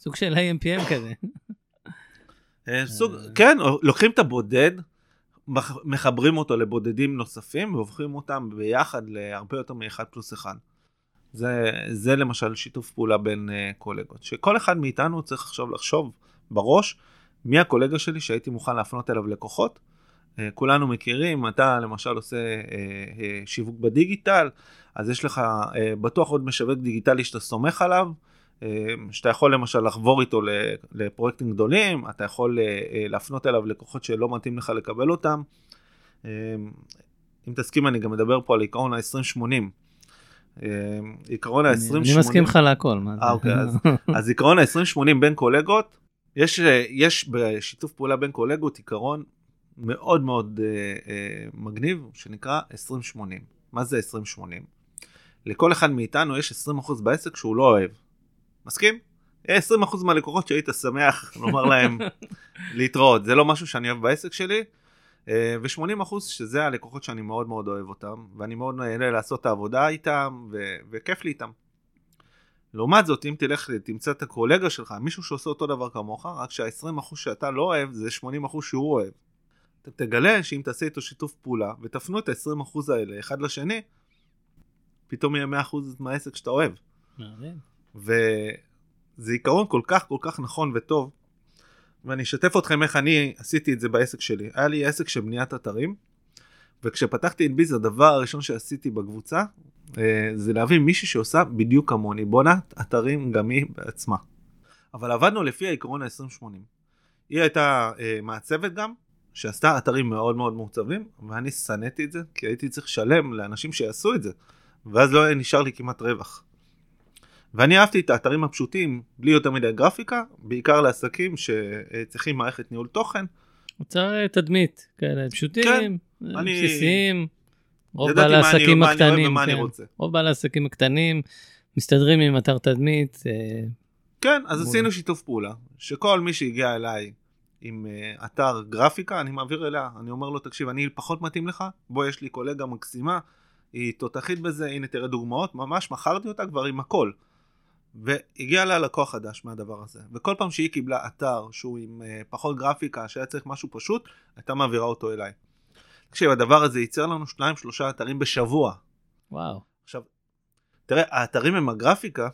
סוג של AMPM כזה. אה, סוג, כן, לוקחים את הבודד, מחברים אותו לבודדים נוספים והופכים אותם ביחד להרבה יותר מאחד פלוס אחד. זה, זה למשל שיתוף פעולה בין uh, קולגות, שכל אחד מאיתנו צריך עכשיו לחשוב בראש מי הקולגה שלי שהייתי מוכן להפנות אליו לקוחות. Uh, כולנו מכירים, אתה למשל עושה uh, uh, שיווק בדיגיטל, אז יש לך בטוח עוד משווק דיגיטלי שאתה סומך עליו, שאתה יכול למשל לחבור איתו לפרויקטים גדולים, אתה יכול להפנות אליו לקוחות שלא מתאים לך לקבל אותם. אם תסכים אני גם מדבר פה על עיקרון ה-20-80. עיקרון ה-20-80... אני מסכים לך להכל. אה, אוקיי, אז, אז עיקרון ה-20-80 בין קולגות, יש, יש בשיתוף פעולה בין קולגות עיקרון מאוד מאוד uh, uh, מגניב שנקרא 20-80. מה זה 20-80? לכל אחד מאיתנו יש 20% בעסק שהוא לא אוהב. מסכים? 20% מהלקוחות שהיית שמח לומר להם להתראות, זה לא משהו שאני אוהב בעסק שלי, אה, ו-80% שזה הלקוחות שאני מאוד מאוד אוהב אותם, ואני מאוד נהנה לעשות את העבודה איתם, ו- וכיף לי איתם. לעומת זאת, אם תלך, תמצא את הקולגה שלך, מישהו שעושה אותו דבר כמוך, רק שה-20% שאתה לא אוהב, זה 80% שהוא אוהב. אתה תגלה שאם תעשה איתו שיתוף פעולה, ותפנו את ה-20% האלה אחד לשני, פתאום יהיה 100% מהעסק שאתה אוהב. וזה עיקרון כל כך כל כך נכון וטוב, ואני אשתף אתכם איך אני עשיתי את זה בעסק שלי. היה לי עסק של בניית אתרים, וכשפתחתי את ביז הדבר הראשון שעשיתי בקבוצה, אה, זה להביא מישהי שעושה בדיוק כמוני, בונת אתרים גם היא בעצמה. אבל עבדנו לפי העקרון ה-2080. היא הייתה אה, מעצבת גם, שעשתה אתרים מאוד מאוד מעוצבים, ואני שנאתי את זה, כי הייתי צריך לשלם לאנשים שיעשו את זה, ואז לא היה נשאר לי כמעט רווח. ואני אהבתי את האתרים הפשוטים, בלי יותר מדי גרפיקה, בעיקר לעסקים שצריכים מערכת ניהול תוכן. מוצר תדמית, כאלה פשוטים, כן, בסיסיים. רוב בעלי העסקים הקטנים, כן. רוב בעלי העסקים הקטנים מסתדרים עם אתר תדמית. אה, כן, אז עשינו שיתוף פעולה, שכל מי שהגיע אליי עם uh, אתר גרפיקה, אני מעביר אליה, אני אומר לו, תקשיב, אני פחות מתאים לך, בוא, יש לי קולגה מקסימה, היא תותחית בזה, הנה תראה דוגמאות, ממש מכרתי אותה כבר עם הכל. והגיע לה לקוח חדש מהדבר הזה, וכל פעם שהיא קיבלה אתר שהוא עם uh, פחות גרפיקה, שהיה צריך משהו פשוט, הייתה מעבירה אותו אליי. תקשיב, הדבר הזה ייצר לנו שניים שלושה אתרים בשבוע. וואו. עכשיו, תראה, האתרים עם הגרפיקה,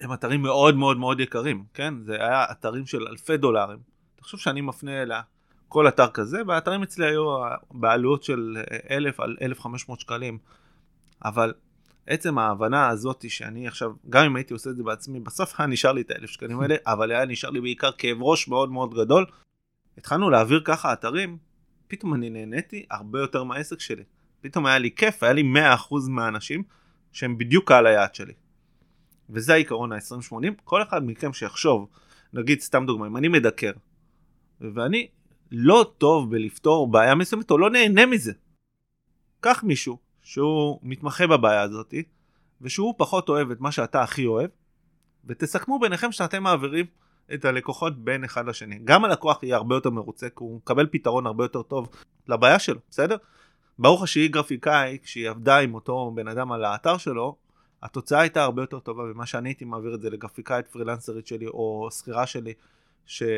הם אתרים מאוד מאוד מאוד יקרים, כן? זה היה אתרים של אלפי דולרים. תחשוב שאני מפנה אליה כל אתר כזה, והאתרים אצלי היו בעלויות של אלף על אלף חמש מאות שקלים. אבל עצם ההבנה הזאת שאני עכשיו, גם אם הייתי עושה את זה בעצמי, בסוף היה נשאר לי את האלף שקלים האלה, אבל היה נשאר לי בעיקר כאב ראש מאוד מאוד גדול. התחלנו להעביר ככה אתרים, פתאום אני נהניתי הרבה יותר מהעסק שלי. פתאום היה לי כיף, היה לי 100% מהאנשים שהם בדיוק קהל היעד שלי. וזה העיקרון ה-20-80, כל אחד מכם שיחשוב, נגיד סתם דוגמא, אם אני מדקר, ואני לא טוב בלפתור בעיה מסוימת או לא נהנה מזה, קח מישהו שהוא מתמחה בבעיה הזאת, ושהוא פחות אוהב את מה שאתה הכי אוהב, ותסכמו ביניכם שאתם מעבירים את הלקוחות בין אחד לשני. גם הלקוח יהיה הרבה יותר מרוצה, כי הוא מקבל פתרון הרבה יותר טוב לבעיה שלו, בסדר? ברוך השהיא גרפיקאי, כשהיא עבדה עם אותו בן אדם על האתר שלו, התוצאה הייתה הרבה יותר טובה ממה שאני הייתי מעביר את זה לגרפיקאית פרילנסרית שלי או שכירה שלי, שלא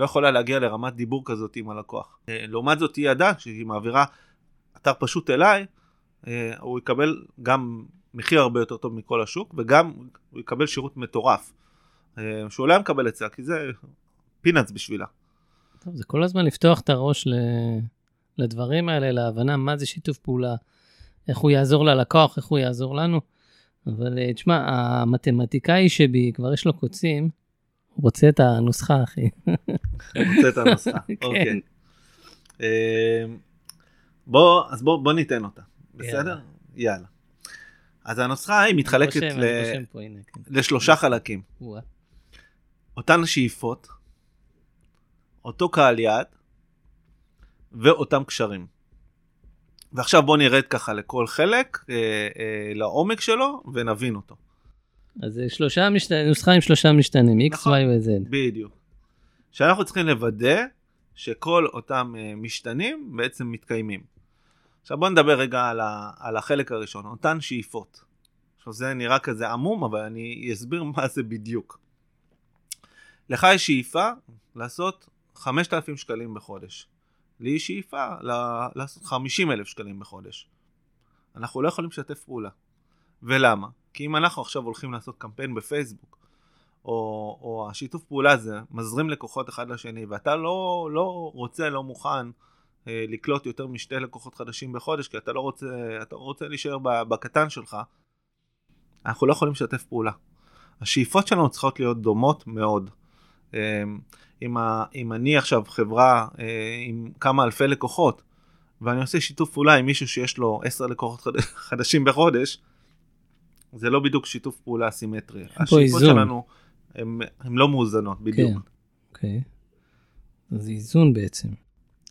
אה, יכולה להגיע לרמת דיבור כזאת עם הלקוח. אה, לעומת זאת היא ידעה שהיא מעבירה אתר פשוט אליי, אה, הוא יקבל גם מחיר הרבה יותר טוב מכל השוק וגם הוא יקבל שירות מטורף. שהוא לא היה מקבל אצלה כי זה פינאץ בשבילה. טוב, זה כל הזמן לפתוח את הראש ל... לדברים האלה, להבנה מה זה שיתוף פעולה, איך הוא יעזור ללקוח, איך הוא יעזור לנו. אבל אה, תשמע, המתמטיקאי שבי, כבר יש לו קוצים, הוא רוצה את הנוסחה, אחי. רוצה את הנוסחה, כן. אוקיי. אמ, בוא, אז בוא, בוא ניתן אותה, בסדר? יאללה. אז הנוסחה היא מתחלקת רושם, ל... פה, הנה, כן. לשלושה חלקים. אותן שאיפות, אותו קהל יעד ואותם קשרים. ועכשיו בוא נרד ככה לכל חלק, אה, אה, לעומק שלו, ונבין אותו. אז זה שלושה משתנים, נוסחה עם שלושה משתנים, x, נכון. y ו-z. בדיוק. שאנחנו צריכים לוודא שכל אותם אה, משתנים בעצם מתקיימים. עכשיו בוא נדבר רגע על, ה, על החלק הראשון, אותן שאיפות. עכשיו זה נראה כזה עמום, אבל אני אסביר מה זה בדיוק. לך יש שאיפה לעשות 5,000 שקלים בחודש. לי יש שאיפה לעשות 50 אלף שקלים בחודש. אנחנו לא יכולים לשתף פעולה. ולמה? כי אם אנחנו עכשיו הולכים לעשות קמפיין בפייסבוק, או, או השיתוף פעולה הזה מזרים לקוחות אחד לשני, ואתה לא, לא רוצה, לא מוכן אה, לקלוט יותר משתי לקוחות חדשים בחודש, כי אתה לא רוצה, אתה רוצה להישאר בקטן שלך, אנחנו לא יכולים לשתף פעולה. השאיפות שלנו צריכות להיות דומות מאוד. אה, אם, ה, אם אני עכשיו חברה אה, עם כמה אלפי לקוחות, ואני עושה שיתוף פעולה עם מישהו שיש לו 10 לקוחות חד- חדשים בחודש, זה לא בדיוק שיתוף פעולה אסימטרי. השאיפות. שלנו הן לא מאוזנות בדיוק. כן. אוקיי. אז איזון בעצם.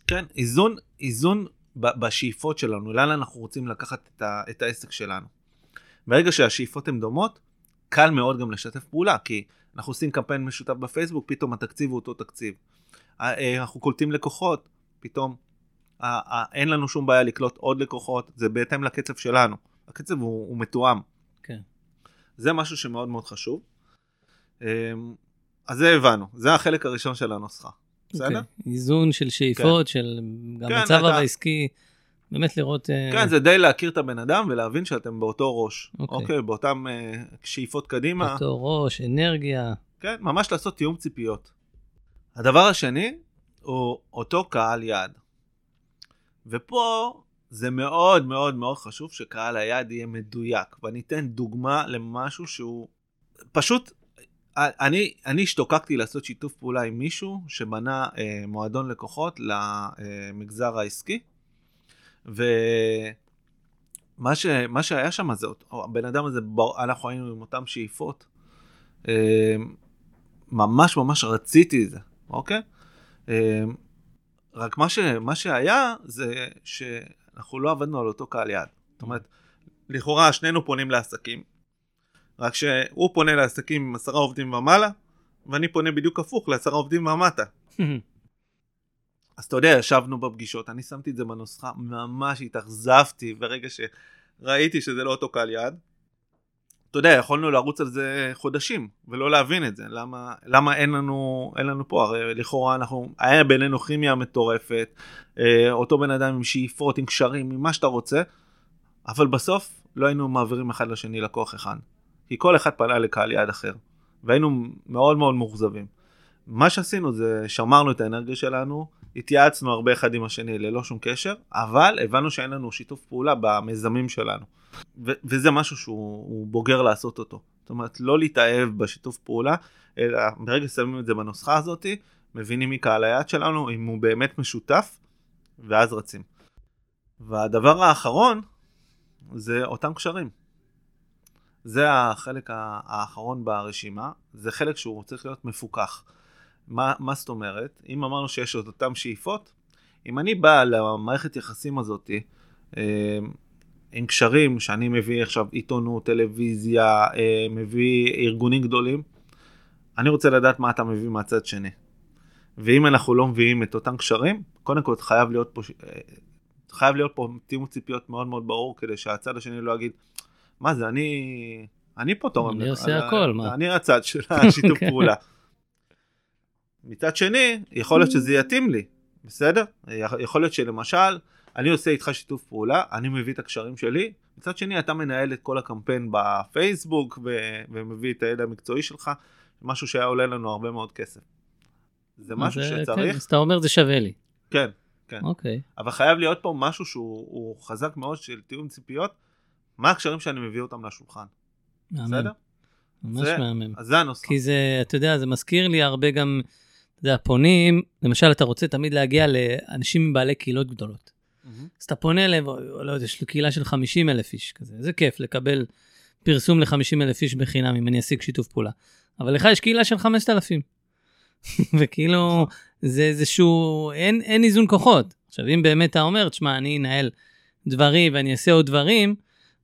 כן, איזון, איזון בשאיפות שלנו, לאן אנחנו רוצים לקחת את, ה, את העסק שלנו. ברגע שהשאיפות הן דומות, קל מאוד גם לשתף פעולה, כי אנחנו עושים קמפיין משותף בפייסבוק, פתאום התקציב הוא אותו תקציב. אה, אנחנו קולטים לקוחות, פתאום אין לנו שום בעיה לקלוט עוד לקוחות, זה בהתאם לקצב שלנו. הקצב הוא, הוא מתואם. כן. זה משהו שמאוד מאוד חשוב. אה, אז זה הבנו, זה החלק הראשון של הנוסחה. בסדר? אוקיי. איזון של שאיפות, של גם כן, מצב אתה- העסקי, באמת לראות... אה, כן, זה די להכיר את הבן אדם ולהבין שאתם באותו ראש. אוקיי. אוקיי, באותם אה, שאיפות קדימה. אותו ראש, אנרגיה. כן, ממש לעשות תיאום ציפיות. הדבר השני הוא אותו קהל יעד. ופה זה מאוד מאוד מאוד חשוב שקהל היעד יהיה מדויק. ואני אתן דוגמה למשהו שהוא פשוט, אני, אני השתוקקתי לעשות שיתוף פעולה עם מישהו שבנה אה, מועדון לקוחות למגזר העסקי. ומה ש, מה שהיה שם זה, אותו- הבן אדם הזה, אנחנו היינו עם אותם שאיפות. אה, ממש ממש רציתי את זה, אוקיי? אה, רק מה, ש, מה שהיה זה שאנחנו לא עבדנו על אותו קהל יעד. זאת אומרת, לכאורה שנינו פונים לעסקים, רק שהוא פונה לעסקים עם עשרה עובדים ומעלה, ואני פונה בדיוק הפוך לעשרה עובדים ומטה. אז אתה יודע, ישבנו בפגישות, אני שמתי את זה בנוסחה, ממש התאכזבתי ברגע שראיתי שזה לא אותו קהל יעד. אתה יודע, יכולנו לרוץ על זה חודשים ולא להבין את זה. למה, למה אין, לנו, אין לנו פה? הרי לכאורה אנחנו, היה בינינו כימיה מטורפת, אה, אותו בן אדם עם שאיפות, עם קשרים, עם מה שאתה רוצה, אבל בסוף לא היינו מעבירים אחד לשני לקוח אחד. כי כל אחד פנה לקהל יעד אחר, והיינו מאוד מאוד מאוכזבים. מה שעשינו זה שמרנו את האנרגיה שלנו, התייעצנו הרבה אחד עם השני ללא שום קשר, אבל הבנו שאין לנו שיתוף פעולה במיזמים שלנו. ו- וזה משהו שהוא בוגר לעשות אותו. זאת אומרת, לא להתאהב בשיתוף פעולה, אלא ברגע ששמים את זה בנוסחה הזאת, מבינים מי קהל היעד שלנו, אם הוא באמת משותף, ואז רצים. והדבר האחרון, זה אותם קשרים. זה החלק האחרון ברשימה, זה חלק שהוא צריך להיות מפוקח. מה, מה זאת אומרת? אם אמרנו שיש את אותן שאיפות, אם אני בא למערכת יחסים הזאת אה, עם קשרים שאני מביא עכשיו עיתונות, טלוויזיה, אה, מביא ארגונים גדולים, אני רוצה לדעת מה אתה מביא מהצד שני. ואם אנחנו לא מביאים את אותם קשרים, קודם כל חייב להיות פה, אה, חייב להיות פה תיאום ציפיות מאוד מאוד ברור כדי שהצד השני לא יגיד, מה זה, אני, אני פה תורם. אני עושה הכל, מה? אני הצד של השיתוף. פעולה. מצד שני, יכול להיות שזה יתאים לי, בסדר? יכול להיות שלמשל, אני עושה איתך שיתוף פעולה, אני מביא את הקשרים שלי, מצד שני אתה מנהל את כל הקמפיין בפייסבוק ו- ומביא את הידע המקצועי שלך, משהו שהיה עולה לנו הרבה מאוד כסף. זה משהו זה, שצריך. כן, אז אתה אומר זה שווה לי. כן, כן. אוקיי. אבל חייב להיות פה משהו שהוא חזק מאוד של תיאום ציפיות, מה הקשרים שאני מביא אותם לשולחן. מהמם. בסדר? ממש זה- מהמם. אז זה הנוסחה. כי זה, אתה יודע, זה מזכיר לי הרבה גם, אתה יודע, פונים, למשל, אתה רוצה תמיד להגיע לאנשים עם בעלי קהילות גדולות. מהמם. אז אתה פונה אליהם, לא יודע, יש לי קהילה של 50 אלף איש כזה, איזה כיף לקבל פרסום ל-50 אלף איש בחינם אם אני אשיג שיתוף פעולה. אבל לך יש קהילה של 5,000. וכאילו, זה איזשהו, אין, אין איזון כוחות. עכשיו, אם באמת אתה אומר, תשמע, אני אנהל דברים ואני אעשה עוד דברים,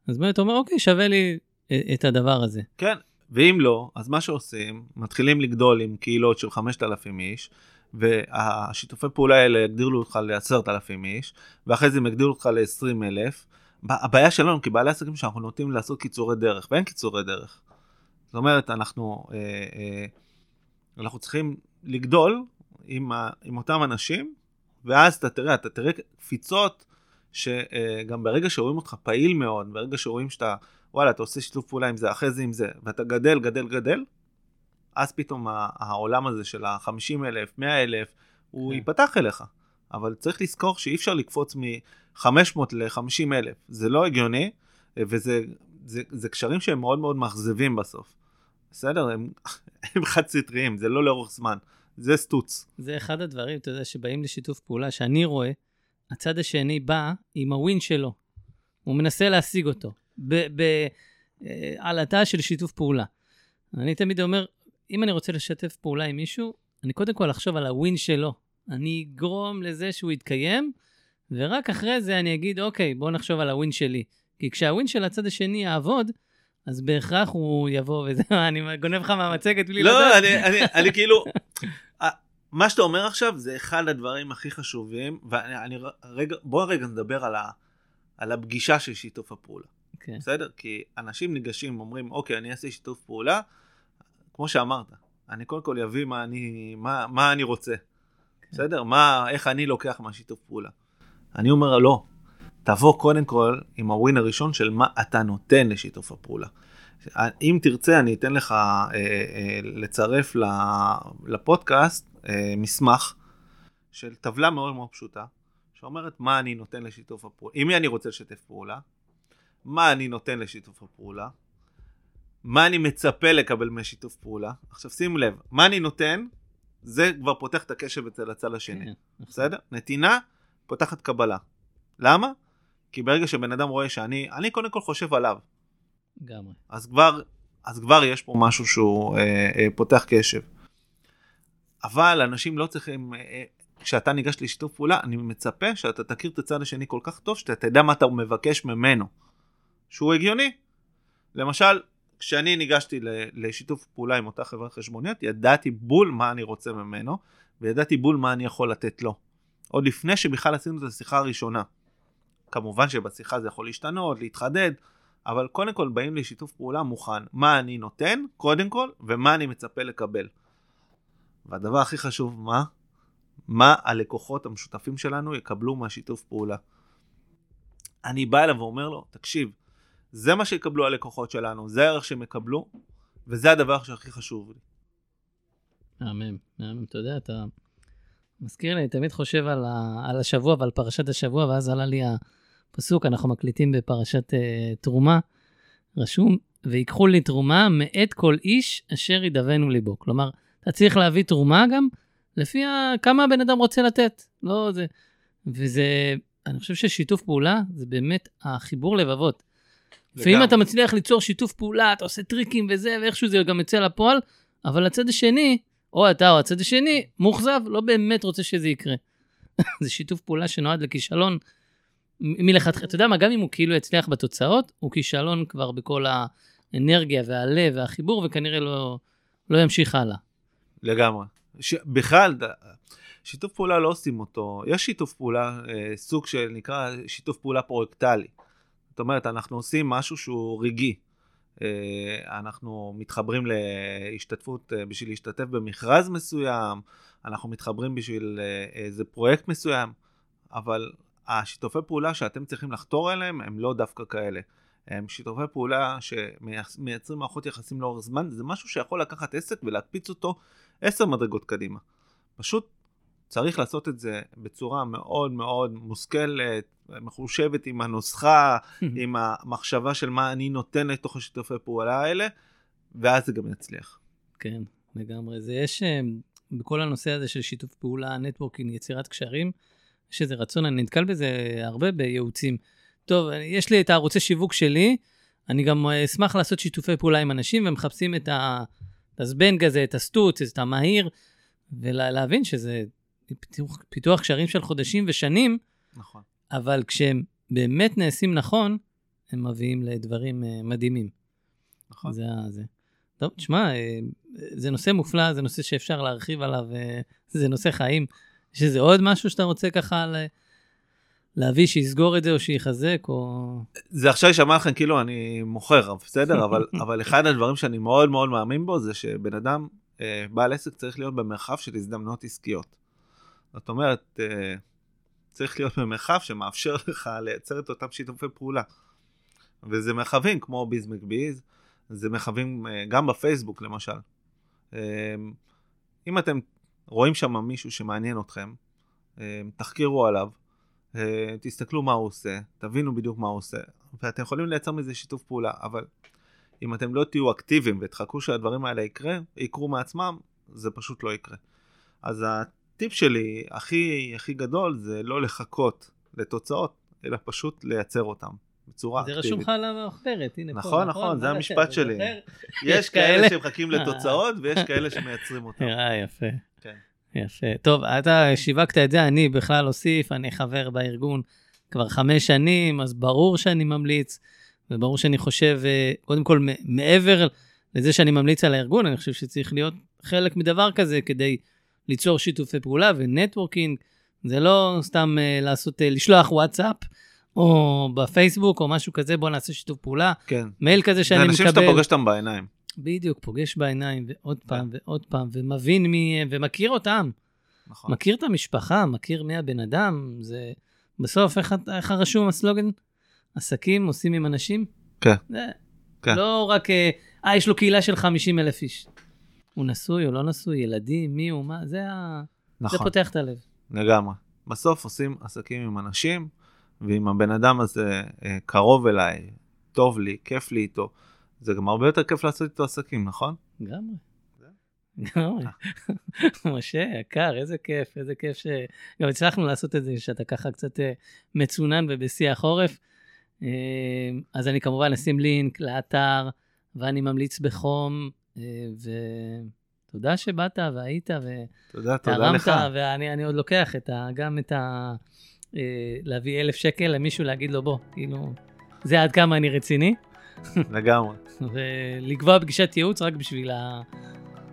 אז באמת אתה אומר, אוקיי, שווה לי אה, את הדבר הזה. כן, ואם לא, אז מה שעושים, מתחילים לגדול עם קהילות של 5,000 איש, והשיתופי פעולה האלה יגדילו אותך ל-10,000 איש, ואחרי זה הם יגדילו אותך ל-20,000. הבעיה שלנו כבעלי עסקים שאנחנו נוטים לעשות קיצורי דרך, ואין קיצורי דרך. זאת אומרת, אנחנו, אה, אה, אנחנו צריכים לגדול עם, ה, עם אותם אנשים, ואז אתה תראה, אתה תראה קפיצות שגם ברגע שרואים אותך פעיל מאוד, ברגע שרואים שאתה, וואלה, אתה עושה שיתוף פעולה עם זה, אחרי זה עם זה, ואתה גדל, גדל, גדל, אז פתאום העולם הזה של ה-50 אלף, 100 אלף, הוא כן. ייפתח אליך. אבל צריך לזכור שאי אפשר לקפוץ מ-500 ל-50 אלף, זה לא הגיוני, וזה זה, זה קשרים שהם מאוד מאוד מאכזבים בסוף. בסדר? הם, הם חד סטריים, זה לא לאורך זמן, זה סטוץ. זה אחד הדברים, אתה יודע, שבאים לשיתוף פעולה, שאני רואה, הצד השני בא עם הווין שלו. הוא מנסה להשיג אותו, בעלתה של שיתוף פעולה. אני תמיד אומר, אם אני רוצה לשתף פעולה עם מישהו, אני קודם כל אחשוב על הווין שלו. אני אגרום לזה שהוא יתקיים, ורק אחרי זה אני אגיד, אוקיי, בוא נחשוב על הווין שלי. כי כשהווין של הצד השני יעבוד, אז בהכרח הוא יבוא וזה, אני גונב לך מהמצגת בלי לא, לדעת. אני, אני, אני כאילו, ה- מה שאתה אומר עכשיו זה אחד הדברים הכי חשובים, ואני אני, רגע, בוא רגע נדבר על, ה, על הפגישה של שיתוף הפעולה. כן. בסדר? כי אנשים ניגשים, אומרים, אוקיי, אני אעשה שיתוף פעולה, כמו שאמרת, אני קודם כל אביא מה אני, מה, מה אני רוצה. בסדר? מה, איך אני לוקח מהשיתוף פעולה. אני אומר, לא, תבוא קודם כל עם הווין הראשון של מה אתה נותן לשיתוף הפעולה. אם תרצה, אני אתן לך אה, אה, לצרף לפודקאסט אה, מסמך של טבלה מאוד מאוד פשוטה, שאומרת מה אני נותן לשיתוף הפעולה, עם מי אני רוצה לשתף פעולה, מה אני נותן לשיתוף הפעולה, מה אני מצפה לקבל משיתוף פעולה. עכשיו שים לב, מה אני נותן, זה כבר פותח את הקשב אצל הצד השני. כן, נכון. בסדר? נתינה פותחת קבלה. למה? כי ברגע שבן אדם רואה שאני, אני קודם כל חושב עליו, לגמרי. אז כבר, אז כבר יש פה משהו שהוא אה, אה, פותח קשב. אבל אנשים לא צריכים, אה, אה, כשאתה ניגש לשיתוף פעולה, אני מצפה שאתה תכיר את הצד השני כל כך טוב, שאתה תדע מה אתה מבקש ממנו. שהוא הגיוני. למשל, כשאני ניגשתי לשיתוף פעולה עם אותה חברת חשבוניות, ידעתי בול מה אני רוצה ממנו, וידעתי בול מה אני יכול לתת לו. עוד לפני שבכלל עשינו את השיחה הראשונה. כמובן שבשיחה זה יכול להשתנות, להתחדד, אבל קודם כל באים לשיתוף פעולה מוכן. מה אני נותן, קודם כל, ומה אני מצפה לקבל. והדבר הכי חשוב, מה? מה הלקוחות המשותפים שלנו יקבלו מהשיתוף פעולה. אני בא אליו ואומר לו, תקשיב, זה מה שיקבלו הלקוחות שלנו, זה הערך שהם יקבלו, וזה הדבר שהכי חשוב לי. מהמם, מהמם, אתה יודע, אתה מזכיר לי, אני תמיד חושב על, ה, על השבוע ועל פרשת השבוע, ואז עלה לי הפסוק, אנחנו מקליטים בפרשת uh, תרומה, רשום, ויקחו לי תרומה מאת כל איש אשר ידבנו ליבו. כלומר, אתה צריך להביא תרומה גם לפי ה... כמה הבן אדם רוצה לתת. לא זה... וזה, אני חושב ששיתוף פעולה זה באמת החיבור לבבות. לפעמים אתה מצליח ליצור שיתוף פעולה, אתה עושה טריקים וזה, ואיכשהו זה גם יוצא לפועל, אבל הצד השני, או אתה או הצד השני, מאוכזב, לא באמת רוצה שזה יקרה. זה שיתוף פעולה שנועד לכישלון מלכתחילה. אתה יודע מה, גם אם הוא כאילו יצליח בתוצאות, הוא כישלון כבר בכל האנרגיה והלב והחיבור, וכנראה לא, לא ימשיך הלאה. לגמרי. ש... בכלל, שיתוף פעולה לא עושים אותו. יש שיתוף פעולה, אה, סוג שנקרא שיתוף פעולה פרויקטלי. זאת אומרת, אנחנו עושים משהו שהוא רגעי. אה, אנחנו מתחברים להשתתפות, אה, בשביל להשתתף במכרז מסוים, אנחנו מתחברים בשביל אה, איזה פרויקט מסוים, אבל השיתופי פעולה שאתם צריכים לחתור אליהם הם לא דווקא כאלה. הם שיתופי פעולה שמייצרים מערכות יחסים לאורך זמן, זה משהו שיכול לקחת עסק ולהקפיץ אותו עשר מדרגות קדימה. פשוט צריך לעשות את זה בצורה מאוד מאוד מושכלת, מחושבת עם הנוסחה, עם המחשבה של מה אני נותן לתוך השיתופי פעולה האלה, ואז זה גם יצליח. כן, לגמרי. זה יש, אה, בכל הנושא הזה של שיתוף פעולה, נטוורקינג, יצירת קשרים, יש איזה רצון, אני נתקל בזה הרבה בייעוצים. טוב, יש לי את הערוצי שיווק שלי, אני גם אה, אשמח לעשות שיתופי פעולה עם אנשים, ומחפשים את הזבנג הזה, את הסטוץ, את המהיר, ולהבין שזה פיתוח, פיתוח קשרים של חודשים ושנים, נכון. אבל כשהם באמת נעשים נכון, הם מביאים לדברים uh, מדהימים. נכון. זה זה. טוב, תשמע, uh, זה נושא מופלא, זה נושא שאפשר להרחיב עליו, uh, זה נושא חיים. יש איזה עוד משהו שאתה רוצה ככה ל... להביא שיסגור את זה או שיחזק, או... זה עכשיו יישמע לכם כאילו אני מוכר, בסדר? אבל, אבל אחד הדברים שאני מאוד מאוד מאמין בו זה שבן אדם, אה, בעל עסק צריך להיות במרחב של הזדמנויות עסקיות. זאת אומרת, אה, צריך להיות במרחב שמאפשר לך לייצר את אותם שיתופי פעולה. וזה מרחבים כמו ביז מקביז, זה מרחבים אה, גם בפייסבוק למשל. אה, אם אתם רואים שם מישהו שמעניין אתכם, תחקירו עליו, תסתכלו מה הוא עושה, תבינו בדיוק מה הוא עושה, ואתם יכולים לייצר מזה שיתוף פעולה, אבל אם אתם לא תהיו אקטיביים ותחכו שהדברים האלה יקרה, יקרו מעצמם, זה פשוט לא יקרה. אז הטיפ שלי הכי הכי גדול זה לא לחכות לתוצאות, אלא פשוט לייצר אותם בצורה אקטיבית. זה רשום לך על המחברת, הנה נכון, פה. נכון, נכון, זה המשפט שלי. יש כאלה שמחכים לתוצאות ויש כאלה שמייצרים אותם. אה, יפה. כן. יפה. טוב, אתה שיווקת את זה, אני בכלל אוסיף, אני חבר בארגון כבר חמש שנים, אז ברור שאני ממליץ, וברור שאני חושב, אה, קודם כל, מעבר לזה שאני ממליץ על הארגון, אני חושב שצריך להיות חלק מדבר כזה כדי ליצור שיתופי פעולה ונטוורקינג. זה לא סתם uh, לעשות, uh, לשלוח וואטסאפ, או בפייסבוק, או משהו כזה, בוא נעשה שיתוף פעולה. כן. מייל כזה שאני מקבל. זה אנשים שאתה פוגש אותם בעיניים. בדיוק, פוגש בעיניים, ועוד פעם ועוד פעם, ומבין מי הם, ומכיר אותם. נכון. מכיר את המשפחה, מכיר מי הבן אדם, זה... בסוף, איך, איך הרשום הסלוגן? עסקים עושים עם אנשים? כן. זה, כן. לא רק, אה, אה יש לו קהילה של 50 אלף איש. הוא נשוי או לא נשוי, ילדים, מי הוא, מה, זה, ה... נכון. זה פותח את הלב. לגמרי. בסוף עושים עסקים עם אנשים, ואם הבן אדם הזה אה, קרוב אליי, טוב לי, כיף לי איתו, זה גם הרבה יותר כיף לעשות איתו עסקים, נכון? לגמרי. משה, יקר, איזה כיף, איזה כיף ש... גם הצלחנו לעשות את זה, שאתה ככה קצת אה, מצונן ובשיא החורף. אה, אז אני כמובן אשים לינק לאתר, ואני ממליץ בחום ותודה שבאת והיית ותרמת, ואני עוד לוקח את ה, גם את ה... אה, להביא אלף שקל למישהו, להגיד לו, בוא, כאילו, זה עד כמה אני רציני. לגמרי. ולקבוע פגישת ייעוץ רק בשביל ה...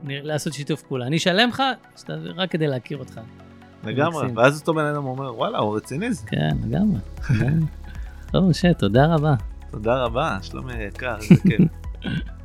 לעשות שיתוף פעולה. אני אשלם לך, רק כדי להכיר אותך. לגמרי, ואז אותו בן אדם אומר, וואלה, הוא רציני זה. כן, לגמרי. טוב, משה, תודה רבה. תודה רבה, שלומי היקר, איזה כיף.